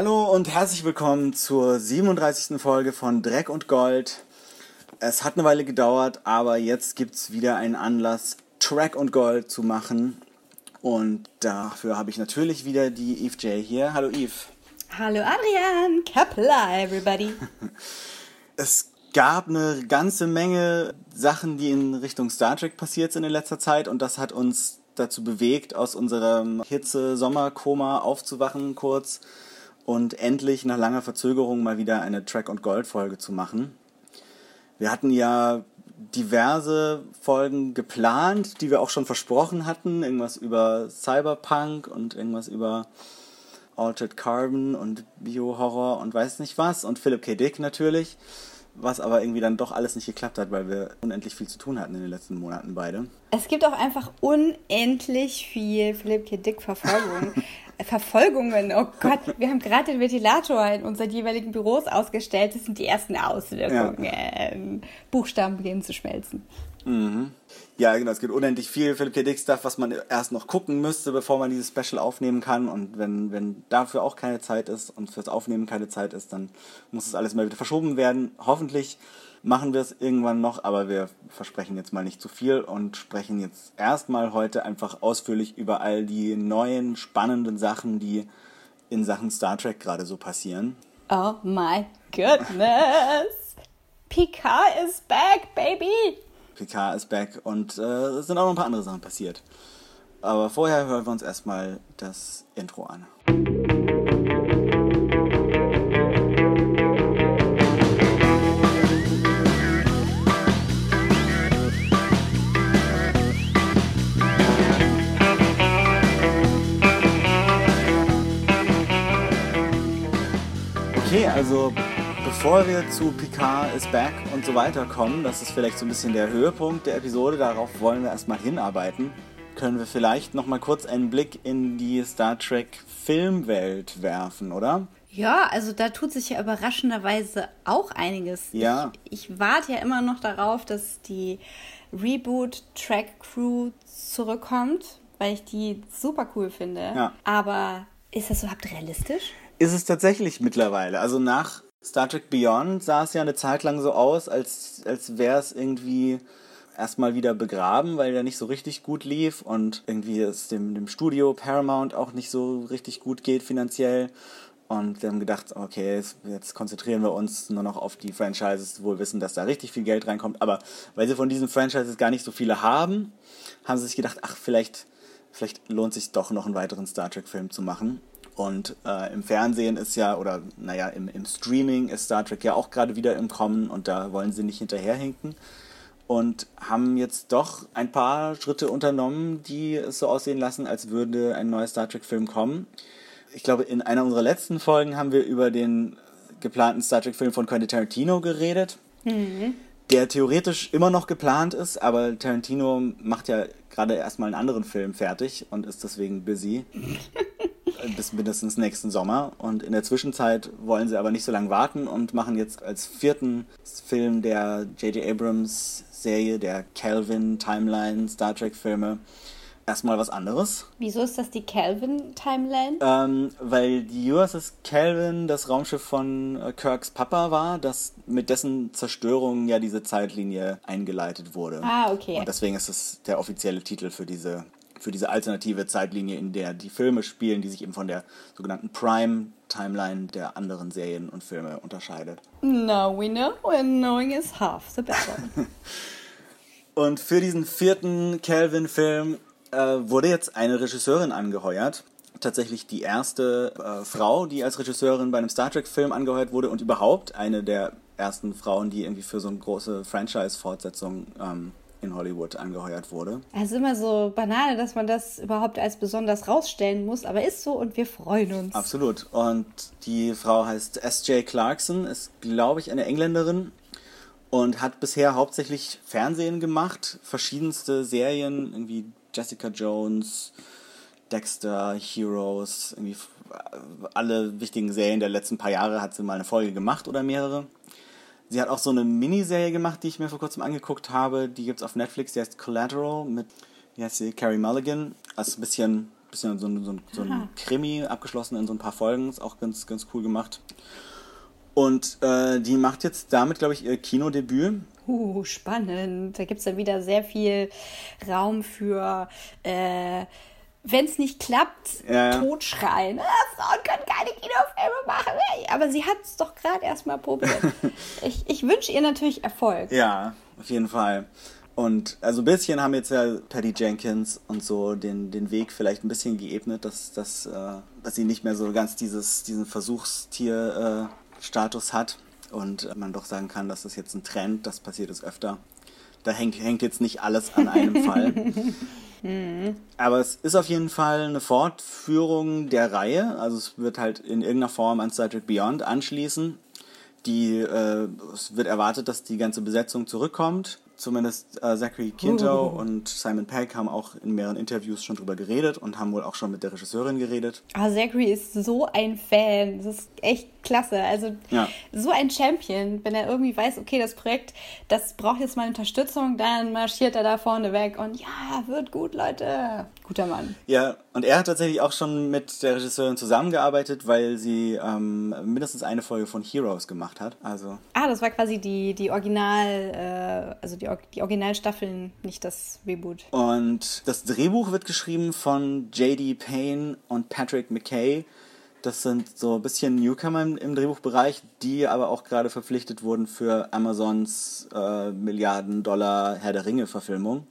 Hallo und herzlich willkommen zur 37. Folge von Dreck und Gold. Es hat eine Weile gedauert, aber jetzt gibt es wieder einen Anlass, Track und Gold zu machen. Und dafür habe ich natürlich wieder die Eve J hier. Hallo Eve. Hallo Adrian, Kapla everybody. es gab eine ganze Menge Sachen, die in Richtung Star Trek passiert sind in letzter Zeit und das hat uns dazu bewegt, aus unserem Hitze-Sommerkoma aufzuwachen kurz und endlich nach langer Verzögerung mal wieder eine Track- und Gold-Folge zu machen. Wir hatten ja diverse Folgen geplant, die wir auch schon versprochen hatten. Irgendwas über Cyberpunk und irgendwas über Altered Carbon und Bio-Horror und weiß nicht was. Und Philip K. Dick natürlich was aber irgendwie dann doch alles nicht geklappt hat, weil wir unendlich viel zu tun hatten in den letzten Monaten beide. Es gibt auch einfach unendlich viel Philipp K. Dick Verfolgung. Verfolgungen, oh Gott, wir haben gerade den Ventilator in unseren jeweiligen Büros ausgestellt. Das sind die ersten Auswirkungen. Ja. Ähm, Buchstaben beginnen zu schmelzen. Mhm. Ja, genau, es gibt unendlich viel Philipp K. Dick Stuff, was man erst noch gucken müsste, bevor man dieses Special aufnehmen kann. Und wenn, wenn dafür auch keine Zeit ist und fürs Aufnehmen keine Zeit ist, dann muss es alles mal wieder verschoben werden. Hoffentlich machen wir es irgendwann noch, aber wir versprechen jetzt mal nicht zu viel und sprechen jetzt erstmal heute einfach ausführlich über all die neuen, spannenden Sachen, die in Sachen Star Trek gerade so passieren. Oh my goodness! Picard is back, baby! Picard ist back und äh, es sind auch noch ein paar andere Sachen passiert. Aber vorher hören wir uns erstmal das Intro an. Also Bevor wir zu Picard is back und so weiter kommen, das ist vielleicht so ein bisschen der Höhepunkt der Episode, darauf wollen wir erstmal hinarbeiten, können wir vielleicht nochmal kurz einen Blick in die Star Trek Filmwelt werfen, oder? Ja, also da tut sich ja überraschenderweise auch einiges. Ja. Ich, ich warte ja immer noch darauf, dass die Reboot Track Crew zurückkommt, weil ich die super cool finde. Ja. Aber ist das überhaupt realistisch? Ist es tatsächlich mittlerweile. Also nach Star Trek Beyond sah es ja eine Zeit lang so aus, als, als wäre es irgendwie erstmal wieder begraben, weil der nicht so richtig gut lief und irgendwie es dem, dem Studio Paramount auch nicht so richtig gut geht finanziell. Und wir haben gedacht, okay, jetzt konzentrieren wir uns nur noch auf die Franchises, wohl wissen, dass da richtig viel Geld reinkommt. Aber weil sie von diesen Franchises gar nicht so viele haben, haben sie sich gedacht, ach, vielleicht, vielleicht lohnt sich doch noch einen weiteren Star Trek-Film zu machen. Und äh, im Fernsehen ist ja, oder naja, im, im Streaming ist Star Trek ja auch gerade wieder im Kommen und da wollen sie nicht hinterherhinken. Und haben jetzt doch ein paar Schritte unternommen, die es so aussehen lassen, als würde ein neuer Star Trek-Film kommen. Ich glaube, in einer unserer letzten Folgen haben wir über den geplanten Star Trek-Film von Quentin Tarantino geredet. Mhm. Der theoretisch immer noch geplant ist, aber Tarantino macht ja gerade erstmal einen anderen Film fertig und ist deswegen busy. bis mindestens nächsten Sommer. Und in der Zwischenzeit wollen sie aber nicht so lange warten und machen jetzt als vierten Film der J.J. Abrams Serie, der Calvin Timeline Star Trek Filme, erstmal was anderes. Wieso ist das die Calvin Timeline? Ähm, weil die USS Calvin das Raumschiff von äh, Kirks Papa war, das mit dessen Zerstörung ja diese Zeitlinie eingeleitet wurde. Ah, okay. Und deswegen ist es der offizielle Titel für diese für diese alternative Zeitlinie, in der die Filme spielen, die sich eben von der sogenannten Prime-Timeline der anderen Serien und Filme unterscheidet. Now we know and knowing is half the battle. und für diesen vierten Calvin-Film äh, wurde jetzt eine Regisseurin angeheuert. Tatsächlich die erste äh, Frau, die als Regisseurin bei einem Star Trek-Film angeheuert wurde und überhaupt eine der ersten Frauen, die irgendwie für so eine große Franchise-Fortsetzung ähm, in Hollywood angeheuert wurde. Also immer so banal, dass man das überhaupt als besonders rausstellen muss, aber ist so und wir freuen uns. Absolut. Und die Frau heißt S.J. Clarkson, ist, glaube ich, eine Engländerin und hat bisher hauptsächlich Fernsehen gemacht, verschiedenste Serien, irgendwie Jessica Jones, Dexter, Heroes, irgendwie alle wichtigen Serien der letzten paar Jahre hat sie mal eine Folge gemacht oder mehrere. Sie hat auch so eine Miniserie gemacht, die ich mir vor kurzem angeguckt habe. Die gibt es auf Netflix, die heißt Collateral mit, wie heißt sie, Carrie Mulligan. Also ein bisschen bisschen so ein, so ein, so ein Krimi abgeschlossen in so ein paar Folgen. Ist auch ganz, ganz cool gemacht. Und äh, die macht jetzt damit, glaube ich, ihr Kinodebüt. Uh, spannend. Da gibt es dann wieder sehr viel Raum für, äh, wenn es nicht klappt, Ja, totschreien. Ah, Frauen können keine Kinofilme machen. Aber sie hat es doch gerade erst mal probiert. ich ich wünsche ihr natürlich Erfolg. Ja, auf jeden Fall. Und also ein bisschen haben jetzt ja Patty Jenkins und so den, den Weg vielleicht ein bisschen geebnet, dass, dass, äh, dass sie nicht mehr so ganz dieses, diesen Versuchstier-Status hat. Und man doch sagen kann, dass das jetzt ein Trend, das passiert es öfter. Da hängt, hängt jetzt nicht alles an einem Fall. Aber es ist auf jeden Fall eine Fortführung der Reihe. Also es wird halt in irgendeiner Form an Star Trek Beyond anschließen. Die, äh, es wird erwartet, dass die ganze Besetzung zurückkommt. Zumindest äh, Zachary Quinto und Simon Pegg haben auch in mehreren Interviews schon drüber geredet und haben wohl auch schon mit der Regisseurin geredet. Ah, Zachary ist so ein Fan. Das ist echt klasse. Also Ja. so ein Champion, wenn er irgendwie weiß, okay, das Projekt, das braucht jetzt mal Unterstützung, dann marschiert er da vorne weg und ja, wird gut, Leute. Guter Mann. Ja, und er hat tatsächlich auch schon mit der Regisseurin zusammengearbeitet, weil sie ähm, mindestens eine Folge von Heroes gemacht hat. Also Ah, das war quasi die, die Original, äh, also die, die Originalstaffeln, nicht das Reboot. Und das Drehbuch wird geschrieben von J.D. Payne und Patrick McKay. Das sind so ein bisschen Newcomer im, im Drehbuchbereich, die aber auch gerade verpflichtet wurden für Amazons äh, Milliarden Dollar Herr der Ringe-Verfilmung.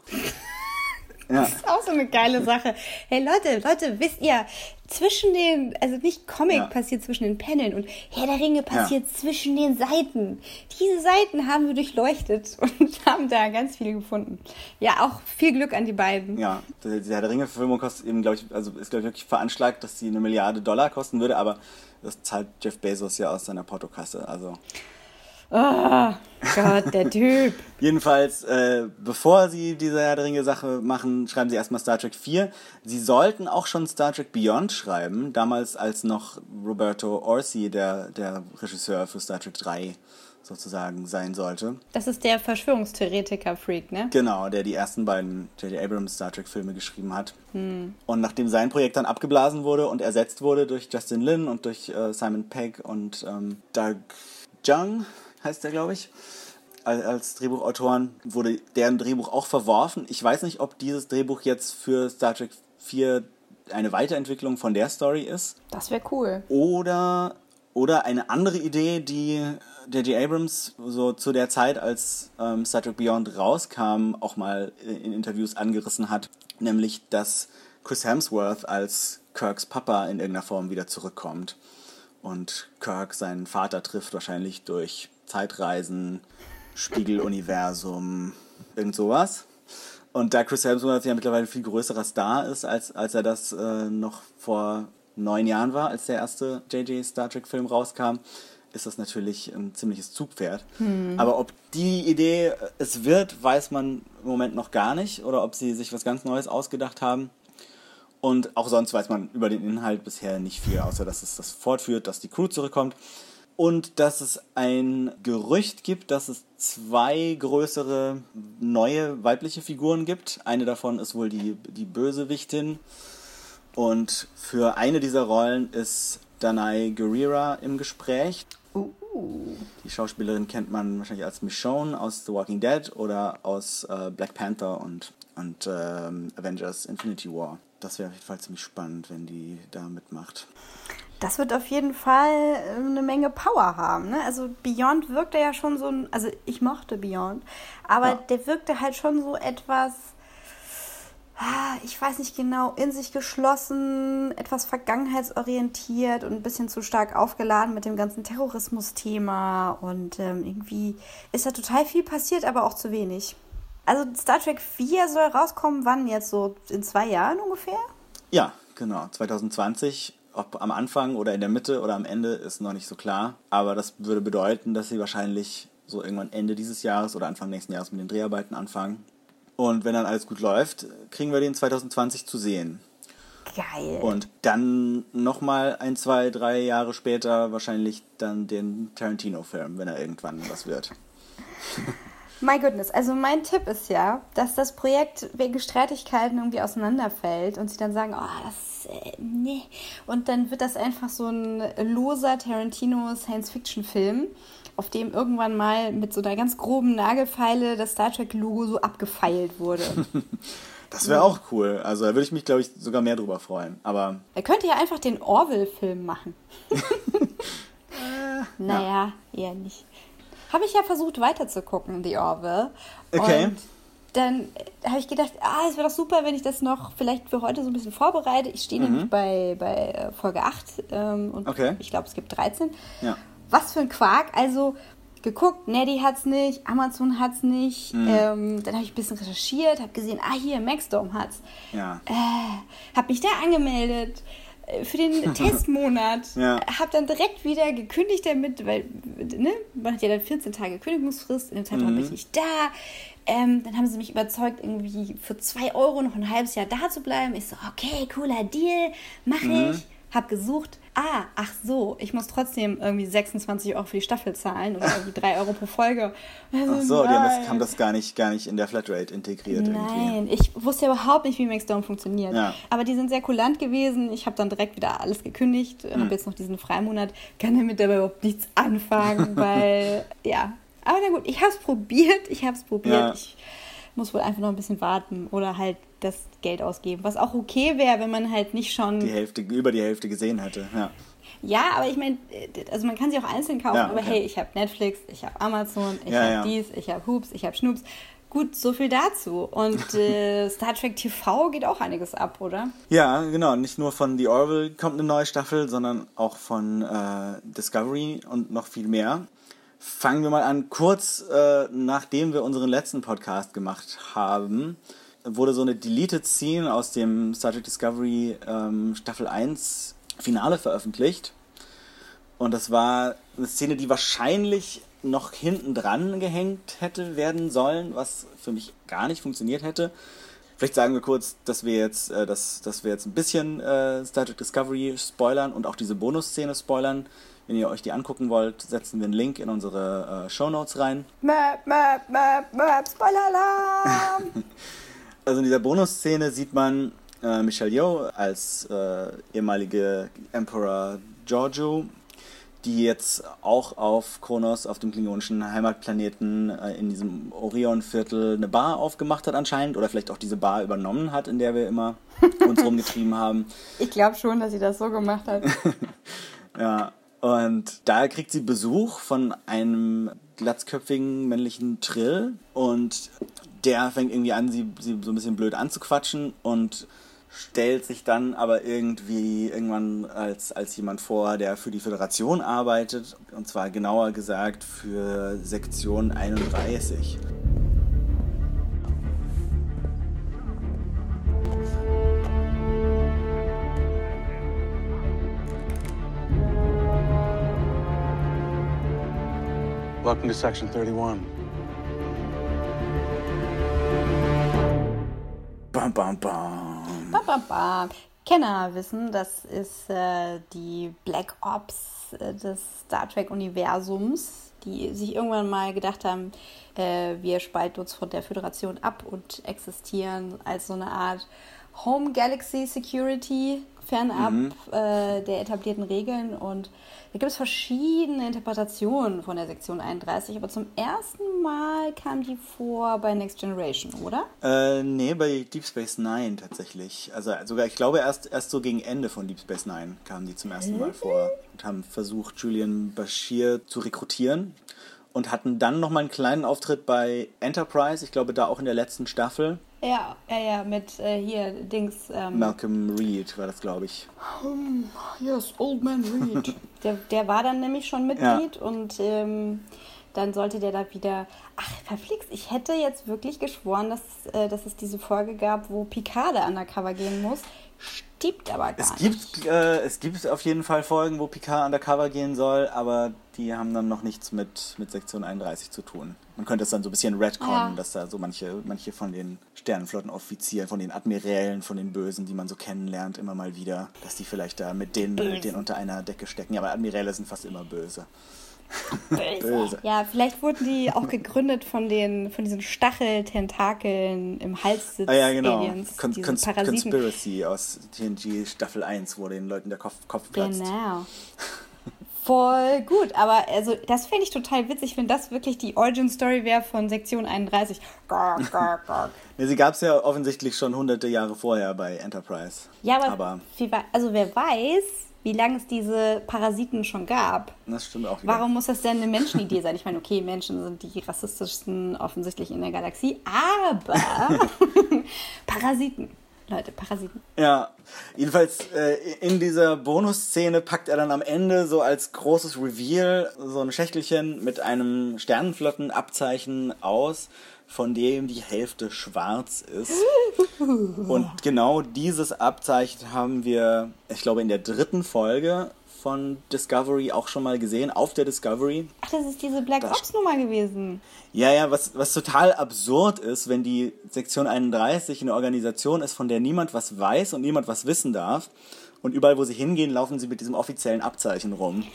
Ja, Das ist auch so eine geile Sache. Hey Leute, Leute, wisst ihr, zwischen den, also nicht Comic Ja. passiert zwischen den Paneln und Herr der Ringe passiert zwischen den Seiten. Diese Seiten haben wir durchleuchtet und haben da ganz viel gefunden. Ja, auch viel Glück an die beiden. ja. Die die Herr der Ringe-Verfilmung kostet eben, glaube ich, also ist, glaube ich, wirklich veranschlagt, dass sie eine Milliarde Dollar kosten würde, aber das zahlt Jeff Bezos ja aus seiner Portokasse. Also Oh Gott, der Typ. Jedenfalls, äh, bevor sie diese Herr der Ringe-Sache machen, schreiben sie erstmal Star Trek 4. Sie sollten auch schon Star Trek Beyond schreiben, damals als noch Roberto Orsi der, der Regisseur für Star Trek 3 sozusagen sein sollte. Das ist der Verschwörungstheoretiker-Freak, ne? Genau, der die ersten beiden J.J. Abrams Star Trek-Filme geschrieben hat. Und nachdem sein Projekt dann abgeblasen wurde und ersetzt wurde durch Justin Lin und durch äh, Simon Pegg und ähm, Doug Jung, heißt der, glaube ich, als, Drehbuchautoren, wurde deren Drehbuch auch verworfen. Ich weiß nicht, ob dieses Drehbuch jetzt für Star Trek 4 eine Weiterentwicklung von der Story ist Das wäre cool. oder, oder eine andere Idee, die J.J. Abrams so zu der Zeit, als ähm, Star Trek Beyond rauskam, auch mal in Interviews angerissen hat, nämlich, dass Chris Hemsworth als Kirks Papa in irgendeiner Form wieder zurückkommt und Kirk seinen Vater trifft, wahrscheinlich durch Zeitreisen, Spiegeluniversum, irgend sowas. Und da Chris Hemsworth ja mittlerweile ein viel größerer Star ist, als, als er das äh, noch vor neun Jahren war, als der erste JJ Star Trek Film rauskam, ist das natürlich ein ziemliches Zugpferd. Aber ob die Idee es wird, weiß man im Moment noch gar nicht. Oder ob sie sich was ganz Neues ausgedacht haben. Und auch sonst weiß man über den Inhalt bisher nicht viel, außer dass es das fortführt, dass die Crew zurückkommt. Und dass es ein Gerücht gibt, dass es zwei größere neue weibliche Figuren gibt. Eine davon ist wohl die, die Bösewichtin. Und für eine dieser Rollen ist Danai Gurira im Gespräch. Uh. Die Schauspielerin kennt man wahrscheinlich als Michonne aus The Walking Dead oder aus äh, Black Panther und, und ähm, Avengers Infinity War. Das wäre auf jeden Fall ziemlich spannend, wenn die da mitmacht. Das wird auf jeden Fall äh, eine Menge Power haben. Ne? Also Beyond wirkte ja schon so ein, also ich mochte Beyond, aber Ja. der wirkte halt schon so etwas, ah, ich weiß nicht genau, in sich geschlossen, etwas vergangenheitsorientiert und ein bisschen zu stark aufgeladen mit dem ganzen Terrorismus-Thema. Und ähm, irgendwie ist da total viel passiert, aber auch zu wenig. Also Star Trek 4 soll rauskommen, wann jetzt so in zwei Jahren ungefähr? Ja, genau. 2020, ob am Anfang oder in der Mitte oder am Ende, ist noch nicht so klar. Aber das würde bedeuten, dass sie wahrscheinlich so irgendwann Ende dieses Jahres oder Anfang nächsten Jahres mit den Dreharbeiten anfangen. Und wenn dann alles gut läuft, kriegen wir den 2020 zu sehen. Geil. Und dann nochmal ein, zwei, drei Jahre später wahrscheinlich dann den Tarantino-Film, wenn er irgendwann was wird. My goodness, also mein Tipp ist ja, dass das Projekt wegen Streitigkeiten irgendwie auseinanderfällt und sie dann sagen, oh, das äh, nee. Und dann wird das einfach so ein loser Tarantino Science-Fiction-Film, auf dem irgendwann mal mit so einer ganz groben Nagelfeile das Star Trek-Logo so abgefeilt wurde. Das wäre auch cool. Also da würde ich mich, glaube ich, sogar mehr drüber freuen. Aber. Er könnte ja einfach den Orville-Film machen. äh, naja, ja. eher nicht. Habe ich ja versucht weiterzugucken, The Orville. Okay. Und dann habe ich gedacht, ah, es wäre doch super, wenn ich das noch vielleicht für heute so ein bisschen vorbereite. Ich stehe mhm. nämlich bei, bei äh, Folge 8 ähm, und okay. ich glaube, es gibt 13. Ja. Was für ein Quark. Also geguckt, Neddy hat's nicht, Amazon hat's nicht. Mhm. Ähm, dann habe ich ein bisschen recherchiert, habe gesehen, ah, hier, Maxdome hat's. Ja. Äh, habe mich da angemeldet äh, für den Testmonat. ja. Habe dann direkt wieder gekündigt damit, weil, ne, man hat ja dann 14 Tage Kündigungsfrist, in dem Zeitraum mhm. bin ich nicht da. Ähm, dann haben sie mich überzeugt, irgendwie für 2 Euro noch ein halbes Jahr da zu bleiben. Ich so, okay, cooler Deal, mache mhm. ich. Hab gesucht, ah, ach so, ich muss trotzdem irgendwie 26 Euro für die Staffel zahlen oder irgendwie 3 Euro pro Folge. Also, ach so, die haben das, haben das, gar, nicht, gar nicht in der Flatrate integriert. Nein, irgendwie. ich wusste ja überhaupt nicht, wie Maxdome funktioniert. Ja. Aber die sind sehr kulant gewesen. Ich habe dann direkt wieder alles gekündigt, hm. habe jetzt noch diesen Freimonat, kann damit aber überhaupt nichts anfangen, weil, ja, aber na gut, ich habe es probiert. Ich habe es probiert. Ja. Ich muss wohl einfach noch ein bisschen warten oder halt das Geld ausgeben. Was auch okay wäre, wenn man halt nicht schon. Die Hälfte, über die Hälfte gesehen hätte, ja. Ja, aber ich meine, also man kann sie auch einzeln kaufen, ja, okay. aber hey, ich habe Netflix, ich habe Amazon, ich ja, habe dies, ich habe Hoops, ich habe Schnoops. Gut, so viel dazu. Und äh, Star Trek TV geht auch einiges ab, oder? Ja, genau. Nicht nur von The Orville kommt eine neue Staffel, sondern auch von äh, Discovery und noch viel mehr. Fangen wir mal an. Kurz äh, nachdem wir unseren letzten Podcast gemacht haben, wurde so eine Deleted Scene aus dem Star Trek Discovery ähm, Staffel 1 Finale veröffentlicht. Und das war eine Szene, die wahrscheinlich noch hinten dran gehängt hätte werden sollen, was für mich gar nicht funktioniert hätte. Vielleicht sagen wir kurz, dass wir jetzt, äh, dass, dass wir jetzt ein bisschen äh, Star Trek Discovery spoilern und auch diese Bonusszene spoilern. Wenn ihr euch die angucken wollt, setzen wir einen Link in unsere äh, Show Notes rein. Map, map, map, map, Spoiler-Alarm! also in dieser Bonusszene sieht man äh, Michelle Yeoh als äh, ehemalige Emperor Giorgio, die jetzt auch auf Kronos, auf dem klingonischen Heimatplaneten, äh, in diesem Orion-Viertel eine Bar aufgemacht hat anscheinend oder vielleicht auch diese Bar übernommen hat, in der wir immer uns rumgetrieben haben. Ich glaube schon, dass sie das so gemacht hat. ja, und da kriegt sie Besuch von einem glatzköpfigen männlichen Trill und der fängt irgendwie an, sie, sie so ein bisschen blöd anzuquatschen und stellt sich dann aber irgendwie irgendwann als, als jemand vor, der für die Föderation arbeitet und zwar genauer gesagt für Sektion 31. Welcome to Section 31. Bam, bam, bam. Bam, bam, bam. Kenner wissen, das ist äh, die Black Ops äh, des Star Trek-Universums, die sich irgendwann mal gedacht haben, äh, wir spalten uns von der Föderation ab und existieren als so eine Art Home Galaxy Security fernab mhm. äh, der etablierten Regeln. Und da gibt es verschiedene Interpretationen von der Sektion 31, aber zum ersten Mal kam die vor bei Next Generation, oder? Äh, nee, bei Deep Space Nine tatsächlich. Also sogar, ich glaube, erst, erst so gegen Ende von Deep Space Nine kamen die zum ersten Mal vor und haben versucht, Julian Bashir zu rekrutieren und hatten dann nochmal einen kleinen Auftritt bei Enterprise, ich glaube da auch in der letzten Staffel. Ja, ja, ja, mit äh, hier Dings. Ähm, Malcolm Reed war das, glaube ich. Um, yes, Old Man Reed. der, der war dann nämlich schon Mitglied ja. und ähm, dann sollte der da wieder. Ach, verflixt, ich hätte jetzt wirklich geschworen, dass, äh, dass es diese Folge gab, wo Picard undercover gehen muss. Stimmt aber gar es gibt, nicht. Äh, es gibt auf jeden Fall Folgen, wo Picard undercover gehen soll, aber die haben dann noch nichts mit, mit Sektion 31 zu tun. Man könnte es dann so ein bisschen retconnen, ja. dass da so manche, manche von den Sternenflottenoffizieren, von den Admirälen, von den Bösen, die man so kennenlernt, immer mal wieder, dass die vielleicht da mit denen, mit denen unter einer Decke stecken. Ja, aber Admiräle sind fast immer böse. Böse. Ja, vielleicht wurden die auch gegründet von den von diesen Stacheltentakeln im Hals des ah, ja, genau. Aliens. Con diese Cons Parasiten. Conspiracy aus TNG Staffel 1, wo den Leuten der Kopf, Kopf platzt. Genau. Voll gut, aber also das fände ich total witzig, wenn das wirklich die Origin Story wäre von Sektion 31. Gar, gar, gar. Ne, sie gab es ja offensichtlich schon hunderte Jahre vorher bei Enterprise. Ja, aber, Aber wei- also wer weiß, wie lange es diese Parasiten schon gab. das stimmt auch wieder. Warum muss das denn eine Menschenidee sein? Ich meine, okay, Menschen sind die rassistischsten offensichtlich in der Galaxie, aber Parasiten. Leute, Parasiten. Ja, jedenfalls äh, in dieser Bonusszene packt er dann am Ende so als großes Reveal so ein Schächtelchen mit einem Sternenflottenabzeichen aus, von dem die Hälfte schwarz ist. Und genau dieses Abzeichen haben wir, ich glaube, in der dritten Folge von Discovery auch schon mal gesehen, auf der Discovery. Ach, das ist diese Black Ops Nummer gewesen. Ja, ja, was, was total absurd ist, wenn die Sektion 31 eine Organisation ist, von der niemand was weiß und niemand was wissen darf. Und überall, wo sie hingehen, laufen sie mit diesem offiziellen Abzeichen rum.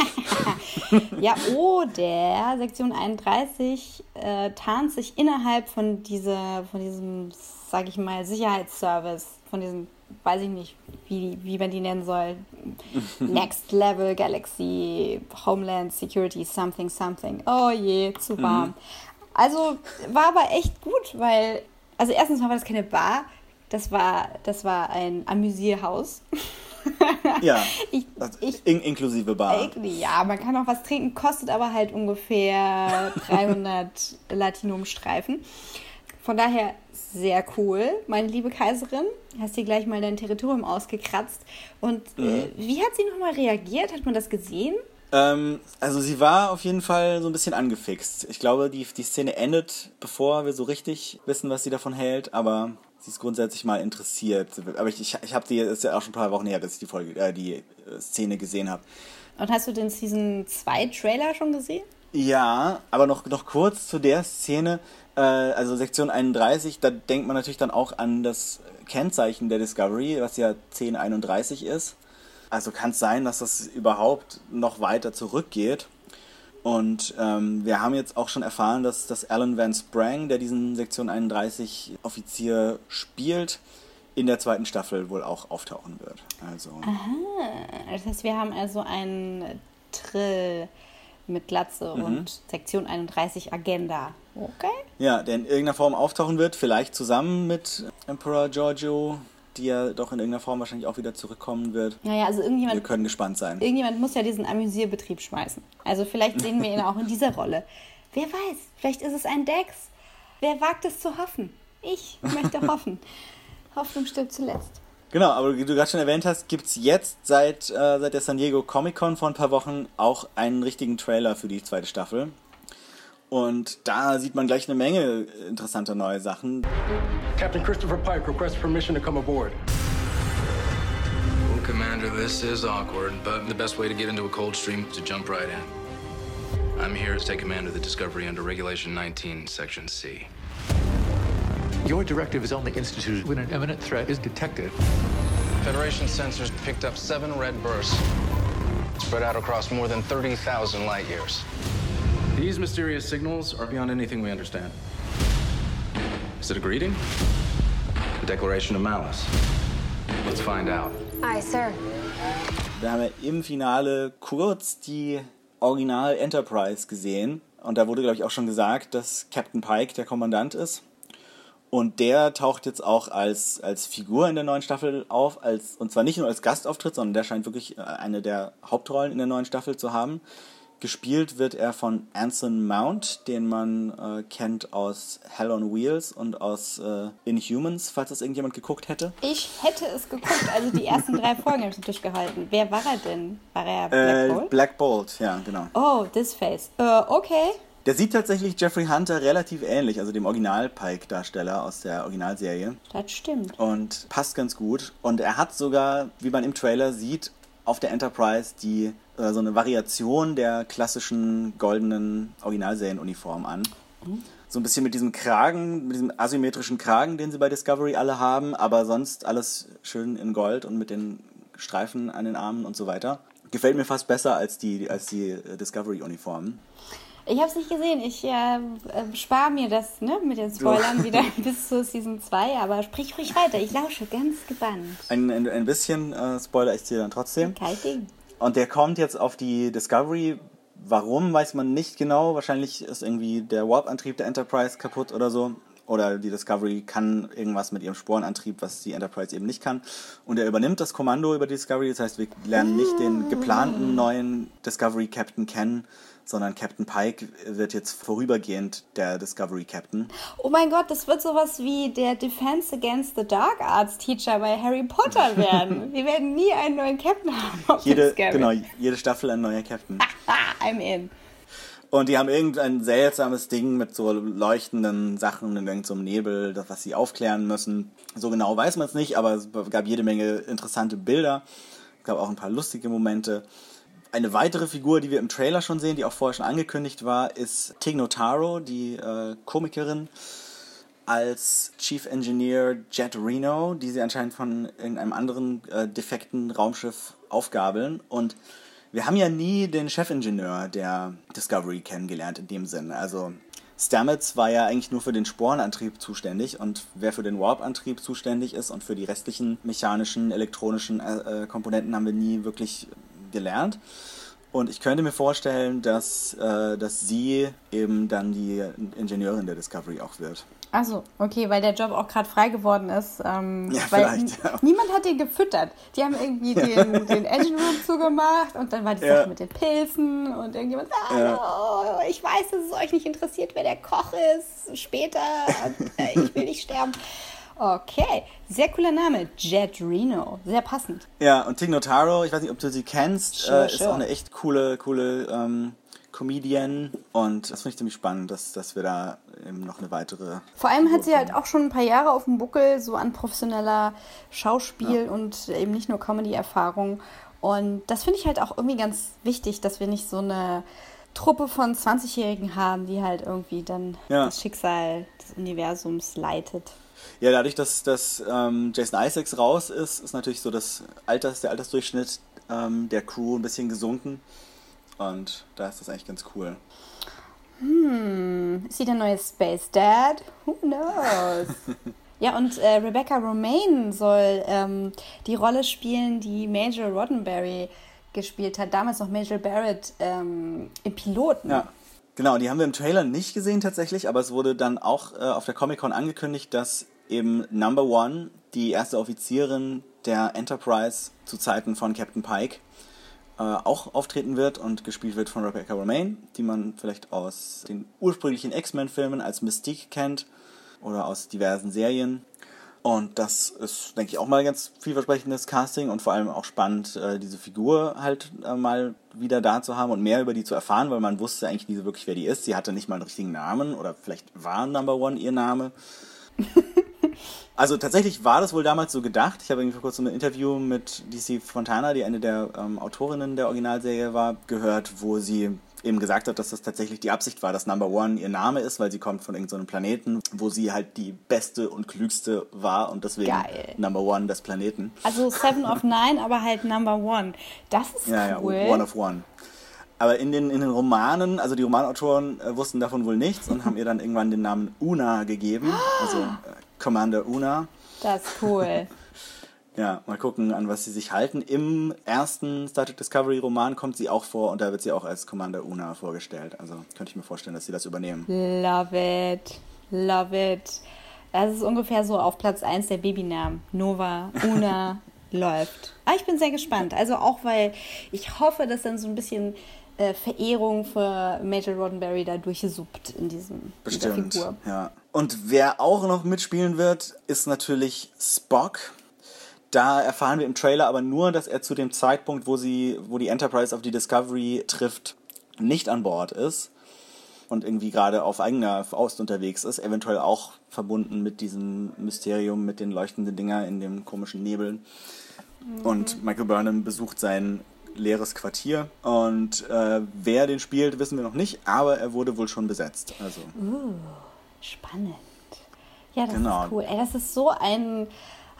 Ja, oder Sektion 31 äh, tarnt sich innerhalb von, dieser, von diesem, sag ich mal, Sicherheitsservice, von diesem, weiß ich nicht, wie, wie man die nennen soll, Next Level Galaxy, Homeland Security, something, something. Oh je, zu warm. Also war aber echt gut, weil, also erstens mal war das keine Bar, das war, das war ein Amüsierhaus. Ja, Ich, ich in, inklusive Bar. ja, man kann auch was trinken, kostet aber halt ungefähr 300 Latinum-Streifen. Von daher sehr cool, meine liebe Kaiserin. Hast dir gleich mal dein Territorium ausgekratzt. Und äh, wie hat sie nochmal reagiert? Hat man das gesehen? Ähm, also sie war auf jeden Fall so ein bisschen angefixt. Ich glaube, die, die Szene endet, bevor wir so richtig wissen, was sie davon hält, aber sie ist grundsätzlich mal interessiert. Aber ich, ich, ich habe die, es ist ja auch schon ein paar Wochen her, dass ich die Folge, äh, die äh, Szene gesehen habe. Und hast du den Season 2 Trailer schon gesehen? Ja, aber noch, noch kurz zu der Szene, äh, also Sektion 31, da denkt man natürlich dann auch an das Kennzeichen der Discovery, was ja 1031 ist. Also kann es sein, dass das überhaupt noch weiter zurückgeht. Und ähm, wir haben jetzt auch schon erfahren, dass, dass Alan Van Sprang, der diesen Sektion 31 Offizier spielt, in der zweiten Staffel wohl auch auftauchen wird. Also Das heißt, wir haben also einen Trill mit Glatze und Sektion 31 Agenda. Okay. Ja, der in irgendeiner Form auftauchen wird, vielleicht zusammen mit Emperor Giorgio, die ja doch in irgendeiner Form wahrscheinlich auch wieder zurückkommen wird. Ja, ja, also Wir irgendjemand, können gespannt sein. irgendjemand muss ja diesen Amüsierbetrieb schmeißen. Also vielleicht sehen wir ihn auch in dieser Rolle. Wer weiß, vielleicht ist es ein Dex. Wer wagt es zu hoffen? Ich möchte hoffen. Hoffnung stirbt zuletzt. Genau, aber wie du gerade schon erwähnt hast, gibt's jetzt seit, äh, seit der San Diego Comic Con vor ein paar Wochen auch einen richtigen Trailer für die zweite Staffel. Und da sieht man gleich eine Menge interessanter neue Sachen. Captain Christopher Pike requests permission to come aboard. Well, Commander, this is awkward, but the best way to get into a cold stream is to jump right in. I'm here to take command of the Discovery under Regulation 19, Section C. Your directive is only instituted when an imminent threat is detected. Federation sensors picked up seven red bursts, spread out across more than 30,000 light years. These mysterious signals are beyond anything we understand. Is it a greeting? A declaration of malice? Let's find out. Aye, sir. Wir haben ja im Finale kurz die Original Enterprise gesehen. Und da wurde, glaube ich, auch schon gesagt, dass Captain Pike der Kommandant ist. Und der taucht jetzt auch als, als Figur in der neuen Staffel auf, als, und zwar nicht nur als Gastauftritt, sondern der scheint wirklich äh, eine der Hauptrollen in der neuen Staffel zu haben. Gespielt wird er von Anson Mount, den man äh, kennt aus Hell on Wheels und aus äh, Inhumans, falls das irgendjemand geguckt hätte. Ich hätte es geguckt, also die ersten drei Folgen habe ich durchgehalten. Wer war er denn? War er Black Äh, Bolt? Black Bolt, ja, genau. Oh, this face. Äh, okay. Der sieht tatsächlich Jeffrey Hunter relativ ähnlich, also dem Original-Pike-Darsteller aus der Originalserie. Das stimmt. Und passt ganz gut. Und er hat sogar, wie man im Trailer sieht, auf der Enterprise die äh, so eine Variation der klassischen goldenen Originalserienuniform an. So ein bisschen mit diesem Kragen, mit diesem asymmetrischen Kragen, den sie bei Discovery alle haben, aber sonst alles schön in Gold und mit den Streifen an den Armen und so weiter. Gefällt mir fast besser als die, als die äh, Discovery-Uniformen. Ich habe es nicht gesehen. Ich äh, äh, spare mir das ne, mit den Spoilern wieder bis zur Season 2. Aber sprich ruhig weiter. Ich lausche ganz gebannt. Ein, ein, ein bisschen äh, spoiler ich dir dann trotzdem. Kein Ding. Und der kommt jetzt auf die Discovery. Warum, weiß man nicht genau. Wahrscheinlich ist irgendwie der Warp-Antrieb der Enterprise kaputt oder so. Oder die Discovery kann irgendwas mit ihrem Sporenantrieb, was die Enterprise eben nicht kann. Und er übernimmt das Kommando über die Discovery. Das heißt, wir lernen nicht den geplanten neuen Discovery Captain kennen, sondern Captain Pike wird jetzt vorübergehend der Discovery Captain. Oh mein Gott, das wird sowas wie der Defense Against the Dark Arts Teacher bei Harry Potter werden. Wir werden nie einen neuen Captain haben. Auf Jede, Discovery. genau, jede Staffel ein neuer Captain. I'm in. Und die haben irgendein seltsames Ding mit so leuchtenden Sachen in irgendeinem so Nebel, das, was sie aufklären müssen. So genau weiß man es nicht, aber es gab jede Menge interessante Bilder. Es gab auch ein paar lustige Momente. Eine weitere Figur, die wir im Trailer schon sehen, die auch vorher schon angekündigt war, ist Tig Notaro, die äh, Komikerin, als Chief Engineer Jet Reno, die sie anscheinend von irgendeinem anderen äh, defekten Raumschiff aufgabeln. Und wir haben ja nie den Chefingenieur der Discovery kennengelernt in dem Sinne. Also Stamets war ja eigentlich nur für den Sporenantrieb zuständig und wer für den Warp-Antrieb zuständig ist und für die restlichen mechanischen, elektronischen äh, äh, Komponenten haben wir nie wirklich gelernt. Und ich könnte mir vorstellen, dass, äh, dass sie eben dann die Ingenieurin der Discovery auch wird. Achso, okay, weil der Job auch gerade frei geworden ist. Ähm, Ja, vielleicht, ja. Niemand hat den gefüttert. Die haben irgendwie den, den Engine Room zugemacht und dann war die Ja. Sache mit den Pilzen und irgendjemand sagt, hallo, ich weiß, dass es euch nicht interessiert, wer der Koch ist, später, und, äh, ich will nicht sterben. Okay, sehr cooler Name, Jet Reno, sehr passend. Ja, und Tig Notaro, ich weiß nicht, ob du sie kennst, Sure, äh, ist sure. auch eine echt coole, coole ähm, Comedian. Und das finde ich ziemlich spannend, dass, dass wir da eben noch eine weitere. Vor allem hat sie halt auch schon ein paar Jahre auf dem Buckel, so an professioneller Schauspiel und eben nicht nur Comedy-Erfahrung. Und das finde ich halt auch irgendwie ganz wichtig, dass wir nicht so eine Truppe von 20-Jährigen haben, die halt irgendwie dann Ja. das Schicksal des Universums leitet. Ja, dadurch, dass, dass ähm, Jason Isaacs raus ist, ist natürlich so das Alters, der Altersdurchschnitt ähm, der Crew ein bisschen gesunken. Und da ist das eigentlich ganz cool. Ist sie der neue Space Dad? Who knows? ja, und äh, Rebecca Romaine soll ähm, die Rolle spielen, die Major Roddenberry gespielt hat. Damals noch Major Barrett ähm, im Piloten. Ja. Genau, die haben wir im Trailer nicht gesehen tatsächlich, aber es wurde dann auch äh, auf der Comic-Con angekündigt, dass eben Number One, die erste Offizierin der Enterprise zu Zeiten von Captain Pike, äh, auch auftreten wird und gespielt wird von Rebecca Romaine, die man vielleicht aus den ursprünglichen X-Men-Filmen als Mystique kennt oder aus diversen Serien. Und das ist, denke ich, auch mal ganz vielversprechendes Casting und vor allem auch spannend, äh, diese Figur halt äh, mal wieder da zu haben und mehr über die zu erfahren, weil man wusste eigentlich nie so wirklich, wer die ist. Sie hatte nicht mal einen richtigen Namen oder vielleicht war Number One ihr Name. Also tatsächlich war das wohl damals so gedacht. Ich habe irgendwie vor kurzem ein Interview mit DC Fontana, die eine der ähm, Autorinnen der Originalserie war, gehört, wo sie eben gesagt hat, dass das tatsächlich die Absicht war, dass Number One ihr Name ist, weil sie kommt von irgendeinem Planeten, wo sie halt die beste und klügste war und deswegen Geil. Number One des Planeten. Also Seven of Nine, aber halt Number One. Das ist Ja, cool. ja, One of One. Aber in den, in den Romanen, also die Romanautoren äh, wussten davon wohl nichts und haben ihr dann irgendwann den Namen Una gegeben, also äh, Commander Una. das ist cool. Ja, mal gucken, an was sie sich halten. Im ersten Star Trek Discovery Roman kommt sie auch vor und da wird sie auch als Commander Una vorgestellt. Also könnte ich mir vorstellen, dass sie das übernehmen. Love it. Love it. Das ist ungefähr so auf Platz 1 der Babynamen. Nova, Una, läuft. Ah, ich bin sehr gespannt. Also auch, weil ich hoffe, dass dann so ein bisschen äh, Verehrung für Major Roddenberry da durchsuppt in diesem Bestimmt. Figur. Ja. Und wer auch noch mitspielen wird, ist natürlich Spock. Da erfahren wir im Trailer aber nur, dass er zu dem Zeitpunkt, wo sie, wo die Enterprise auf die Discovery trifft, nicht an Bord ist und irgendwie gerade auf eigener Faust unterwegs ist, eventuell auch verbunden mit diesem Mysterium mit den leuchtenden Dinger in dem komischen Nebel. Und Michael Burnham besucht sein leeres Quartier und äh, wer den spielt, wissen wir noch nicht, aber er wurde wohl schon besetzt. Also Spannend. Ja, das Genau. ist cool. Ey, das ist so ein.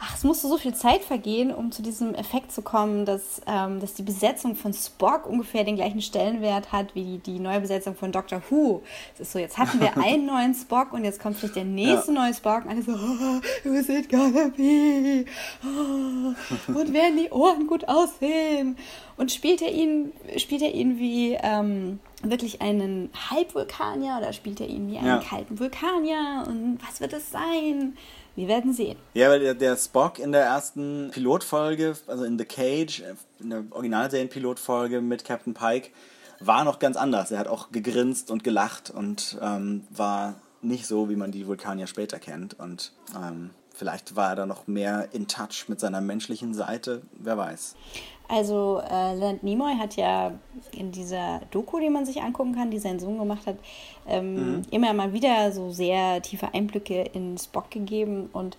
Ach, es musste so viel Zeit vergehen, um zu diesem Effekt zu kommen, dass, ähm, dass die Besetzung von Spock ungefähr den gleichen Stellenwert hat wie die, die neue Besetzung von Doctor Who. Es ist so, jetzt hatten wir einen neuen Spock und jetzt kommt vielleicht der nächste ja. neue Spock und alle so, oh, who's it gonna be? Oh, und werden die Ohren gut aussehen? Und spielt er ihn, spielt er ihn wie ähm, wirklich einen Halbvulkanier oder spielt er ihn wie einen ja. kalten Vulkanier? Und was wird es sein? Wir werden sehen. Ja, weil der, der Spock in der ersten Pilotfolge, also in The Cage, in der Originalserien-Pilotfolge mit Captain Pike, war noch ganz anders. Er hat auch gegrinst und gelacht und ähm, war nicht so, wie man die Vulkanier später kennt. Und ähm, vielleicht war er da noch mehr in Touch mit seiner menschlichen Seite, wer weiß. Also äh, Leonard Nimoy hat ja in dieser Doku, die man sich angucken kann, die sein Sohn gemacht hat, ähm, mhm. immer mal wieder so sehr tiefe Einblicke in Spock gegeben und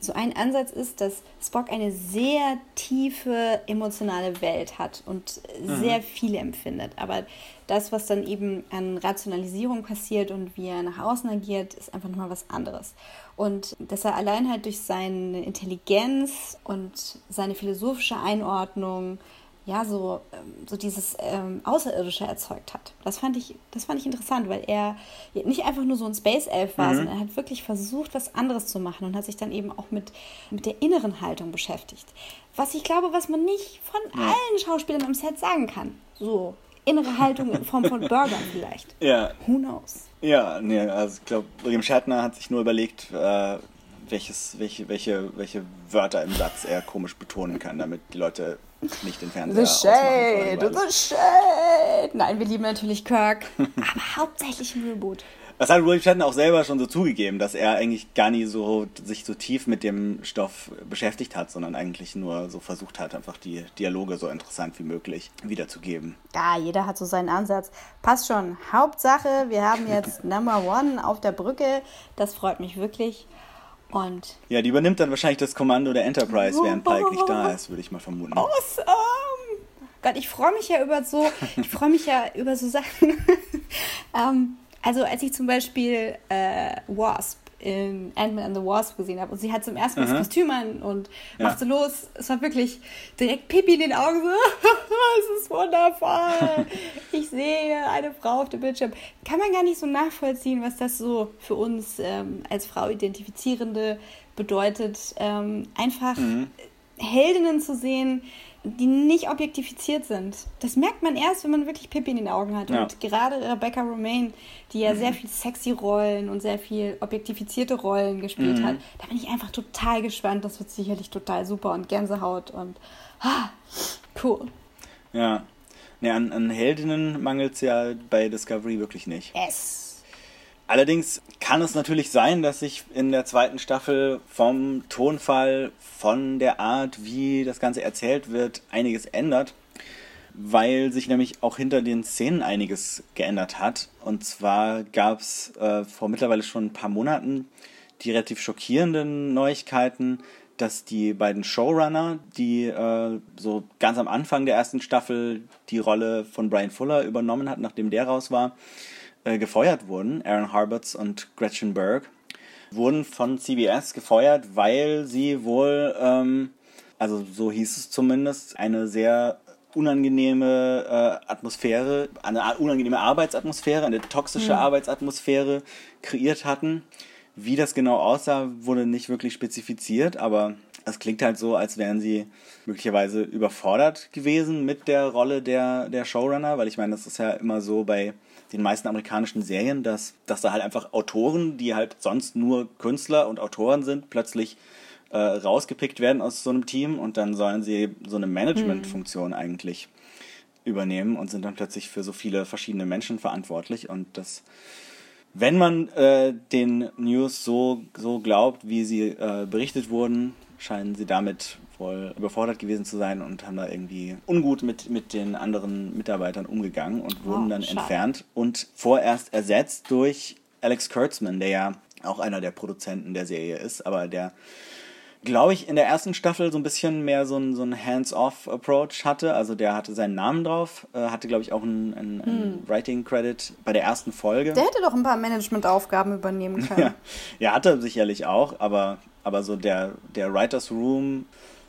so ein Ansatz ist, dass Spock eine sehr tiefe emotionale Welt hat und mhm. sehr viel empfindet. Aber das, was dann eben an Rationalisierung passiert und wie er nach außen agiert, ist einfach nochmal was anderes. Und dass er allein halt durch seine Intelligenz und seine philosophische Einordnung ja, so, ähm, so dieses ähm, Außerirdische erzeugt hat. Das fand, ich, das fand ich interessant, weil er nicht einfach nur so ein Space Elf war, mhm. sondern er hat wirklich versucht, was anderes zu machen und hat sich dann eben auch mit, mit der inneren Haltung beschäftigt. Was ich glaube, was man nicht von allen Schauspielern am Set sagen kann. So, innere Haltung in Form von Burgern vielleicht. Ja. Who knows? Ja, nee, also ich glaube, William Shatner hat sich nur überlegt, äh, welches, welche, welche, welche Wörter im Satz er komisch betonen kann, damit die Leute nicht den Fernseher The Shade, The Shade. Nein, wir lieben natürlich Kirk, aber hauptsächlich Reboot. Das hat William Shatner auch selber schon so zugegeben, dass er eigentlich gar nie so sich so tief mit dem Stoff beschäftigt hat, sondern eigentlich nur so versucht hat, einfach die Dialoge so interessant wie möglich wiederzugeben. Ja, jeder hat so seinen Ansatz. Passt schon. Hauptsache, wir haben jetzt Number One auf der Brücke. Das freut mich wirklich. Und ja, die übernimmt dann wahrscheinlich das Kommando der Enterprise, während Pike nicht da ist, würde ich mal vermuten. Awesome! Gott, ich freue mich ja über so, ich freue mich ja über so Sachen. ähm, also als ich zum Beispiel äh, Wasp in Ant-Man and the Wasp gesehen habe und sie hat zum ersten Mal das Kostüm an und ja. macht so los. Es war wirklich direkt Pipi in den Augen so, es ist wundervoll. ich sehe eine Frau auf dem Bildschirm. Kann man gar nicht so nachvollziehen, was das so für uns ähm, als Frau Identifizierende bedeutet. Ähm, einfach mhm. Heldinnen zu sehen, die nicht objektifiziert sind. Das merkt man erst, wenn man wirklich Pippi in den Augen hat. Ja. Und gerade Rebecca Romaine, die ja mhm. sehr viel sexy Rollen und sehr viel objektifizierte Rollen gespielt mhm. hat, da bin ich einfach total gespannt. Das wird sicherlich total super und Gänsehaut und ah, cool. Ja. Nee, an, an Heldinnen mangelt es ja bei Discovery wirklich nicht. Yes. Allerdings kann es natürlich sein, dass sich in der zweiten Staffel vom Tonfall, von der Art, wie das Ganze erzählt wird, einiges ändert, weil sich nämlich auch hinter den Szenen einiges geändert hat. Und zwar gab es äh, vor mittlerweile schon ein paar Monaten die relativ schockierenden Neuigkeiten, dass die beiden Showrunner, die äh, so ganz am Anfang der ersten Staffel die Rolle von Brian Fuller übernommen hat, nachdem der raus war, äh, gefeuert wurden, Aaron Harberts und Gretchen Berg, wurden von CBS gefeuert, weil sie wohl, ähm, also so hieß es zumindest, eine sehr unangenehme äh, Atmosphäre, eine unangenehme Arbeitsatmosphäre, eine toxische mhm. Arbeitsatmosphäre kreiert hatten. Wie das genau aussah, wurde nicht wirklich spezifiziert, aber es klingt halt so, als wären sie möglicherweise überfordert gewesen mit der Rolle der, der Showrunner, weil ich meine, das ist ja immer so bei den meisten amerikanischen Serien, dass, dass da halt einfach Autoren, die halt sonst nur Künstler und Autoren sind, plötzlich äh, rausgepickt werden aus so einem Team und dann sollen sie so eine Managementfunktion mhm. eigentlich übernehmen und sind dann plötzlich für so viele verschiedene Menschen verantwortlich und das wenn man äh, den News so, so glaubt, wie sie äh, berichtet wurden, scheinen sie damit wohl überfordert gewesen zu sein und haben da irgendwie ungut mit, mit den anderen Mitarbeitern umgegangen und wurden oh, dann schade. entfernt und vorerst ersetzt durch Alex Kurtzman, der ja auch einer der Produzenten der Serie ist, aber der glaube ich, in der ersten Staffel so ein bisschen mehr so ein, so ein Hands-off-Approach hatte. Also der hatte seinen Namen drauf, äh, hatte, glaube ich, auch einen, einen, einen Writing-Credit bei der ersten Folge. Der hätte doch ein paar Managementaufgaben übernehmen können. Ja, ja hatte er sicherlich auch, aber, aber so der, der Writers Room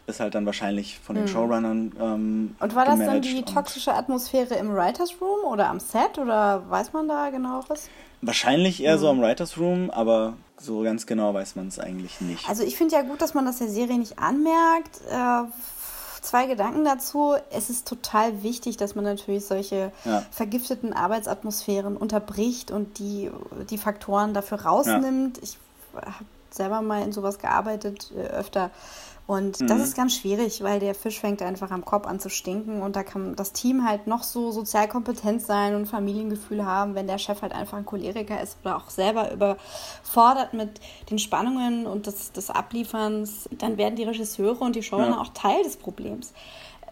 ist halt dann wahrscheinlich von den Showrunnern ähm, Und war das dann die toxische Atmosphäre im Writers Room oder am Set oder weiß man da genaueres? Wahrscheinlich eher Hm. so am Writers Room, aber so ganz genau weiß man es eigentlich nicht. Also ich finde ja gut, dass man das der Serie nicht anmerkt. Äh, zwei Gedanken dazu. Es ist total wichtig, dass man natürlich solche Ja. vergifteten Arbeitsatmosphären unterbricht und die, die Faktoren dafür rausnimmt. Ich habe selber mal in sowas gearbeitet, äh, öfter. Und das ist ganz schwierig, weil der Fisch fängt einfach am Kopf an zu stinken und da kann das Team halt noch so sozial kompetent sein und Familiengefühl haben, wenn der Chef halt einfach ein Choleriker ist oder auch selber überfordert mit den Spannungen und des, des Ablieferns, dann werden die Regisseure und die Showrunner Ja. auch Teil des Problems.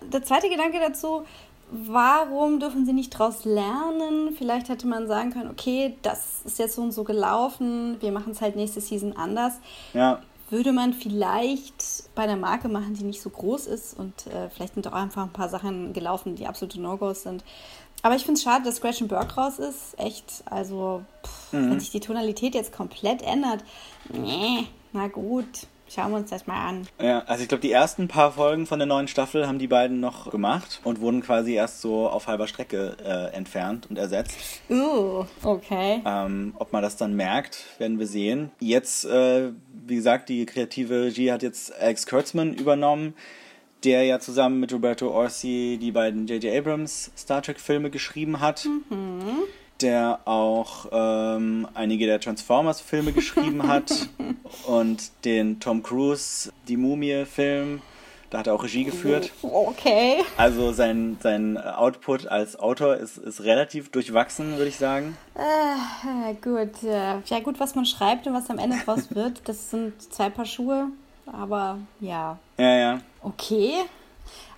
Der zweite Gedanke dazu, warum dürfen sie nicht daraus lernen? Vielleicht hätte man sagen können, okay, das ist jetzt so und so gelaufen, wir machen es halt nächste Season anders ja, würde man vielleicht bei einer Marke machen, die nicht so groß ist und äh, vielleicht sind auch einfach ein paar Sachen gelaufen, die absolute No-Gos sind. Aber ich finde es schade, dass Gretchen Burke raus ist. Echt, also pff, wenn sich die Tonalität jetzt komplett ändert, nee, na gut, schauen wir uns das mal an. ja, also ich glaube, die ersten paar Folgen von der neuen Staffel haben die beiden noch gemacht und wurden quasi erst so auf halber Strecke äh, entfernt und ersetzt. Uh, okay. Ähm, ob man das dann merkt, werden wir sehen. Jetzt, äh, wie gesagt, die kreative Regie hat jetzt Alex Kurtzman übernommen, der ja zusammen mit Roberto Orsi die beiden J.J. Abrams Star Trek-Filme geschrieben hat. Der auch ähm, einige der Transformers-Filme geschrieben hat und den Tom Cruise, die Mumie-Film, da hat er auch Regie geführt. Okay. Also sein, sein Output als Autor ist, ist relativ durchwachsen, würde ich sagen. Äh, gut, ja gut, was man schreibt und was am Ende draus wird, das sind zwei Paar Schuhe. Aber ja, Ja, ja. Okay.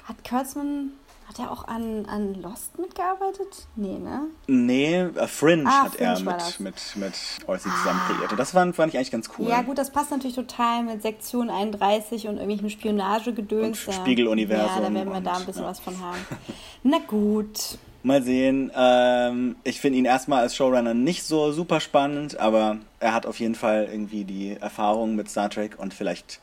Hat Kurtzman, hat er auch an, an Lost mitgearbeitet? Nee, ne? Nee, äh, Fringe Ah, hat er Fringe das. mit, mit, mit Orsi zusammen kreiert. Und das fand, fand ich eigentlich ganz cool. Ja, gut, das passt natürlich total mit Sektion 31 und irgendwelchen Spionagegedöns. Spiegeluniversum Ja, da werden wir und, da ein bisschen ja. was von haben. Na gut. Mal sehen. Ähm, ich finde ihn erstmal als Showrunner nicht so super spannend, aber er hat auf jeden Fall irgendwie die Erfahrung mit Star Trek und vielleicht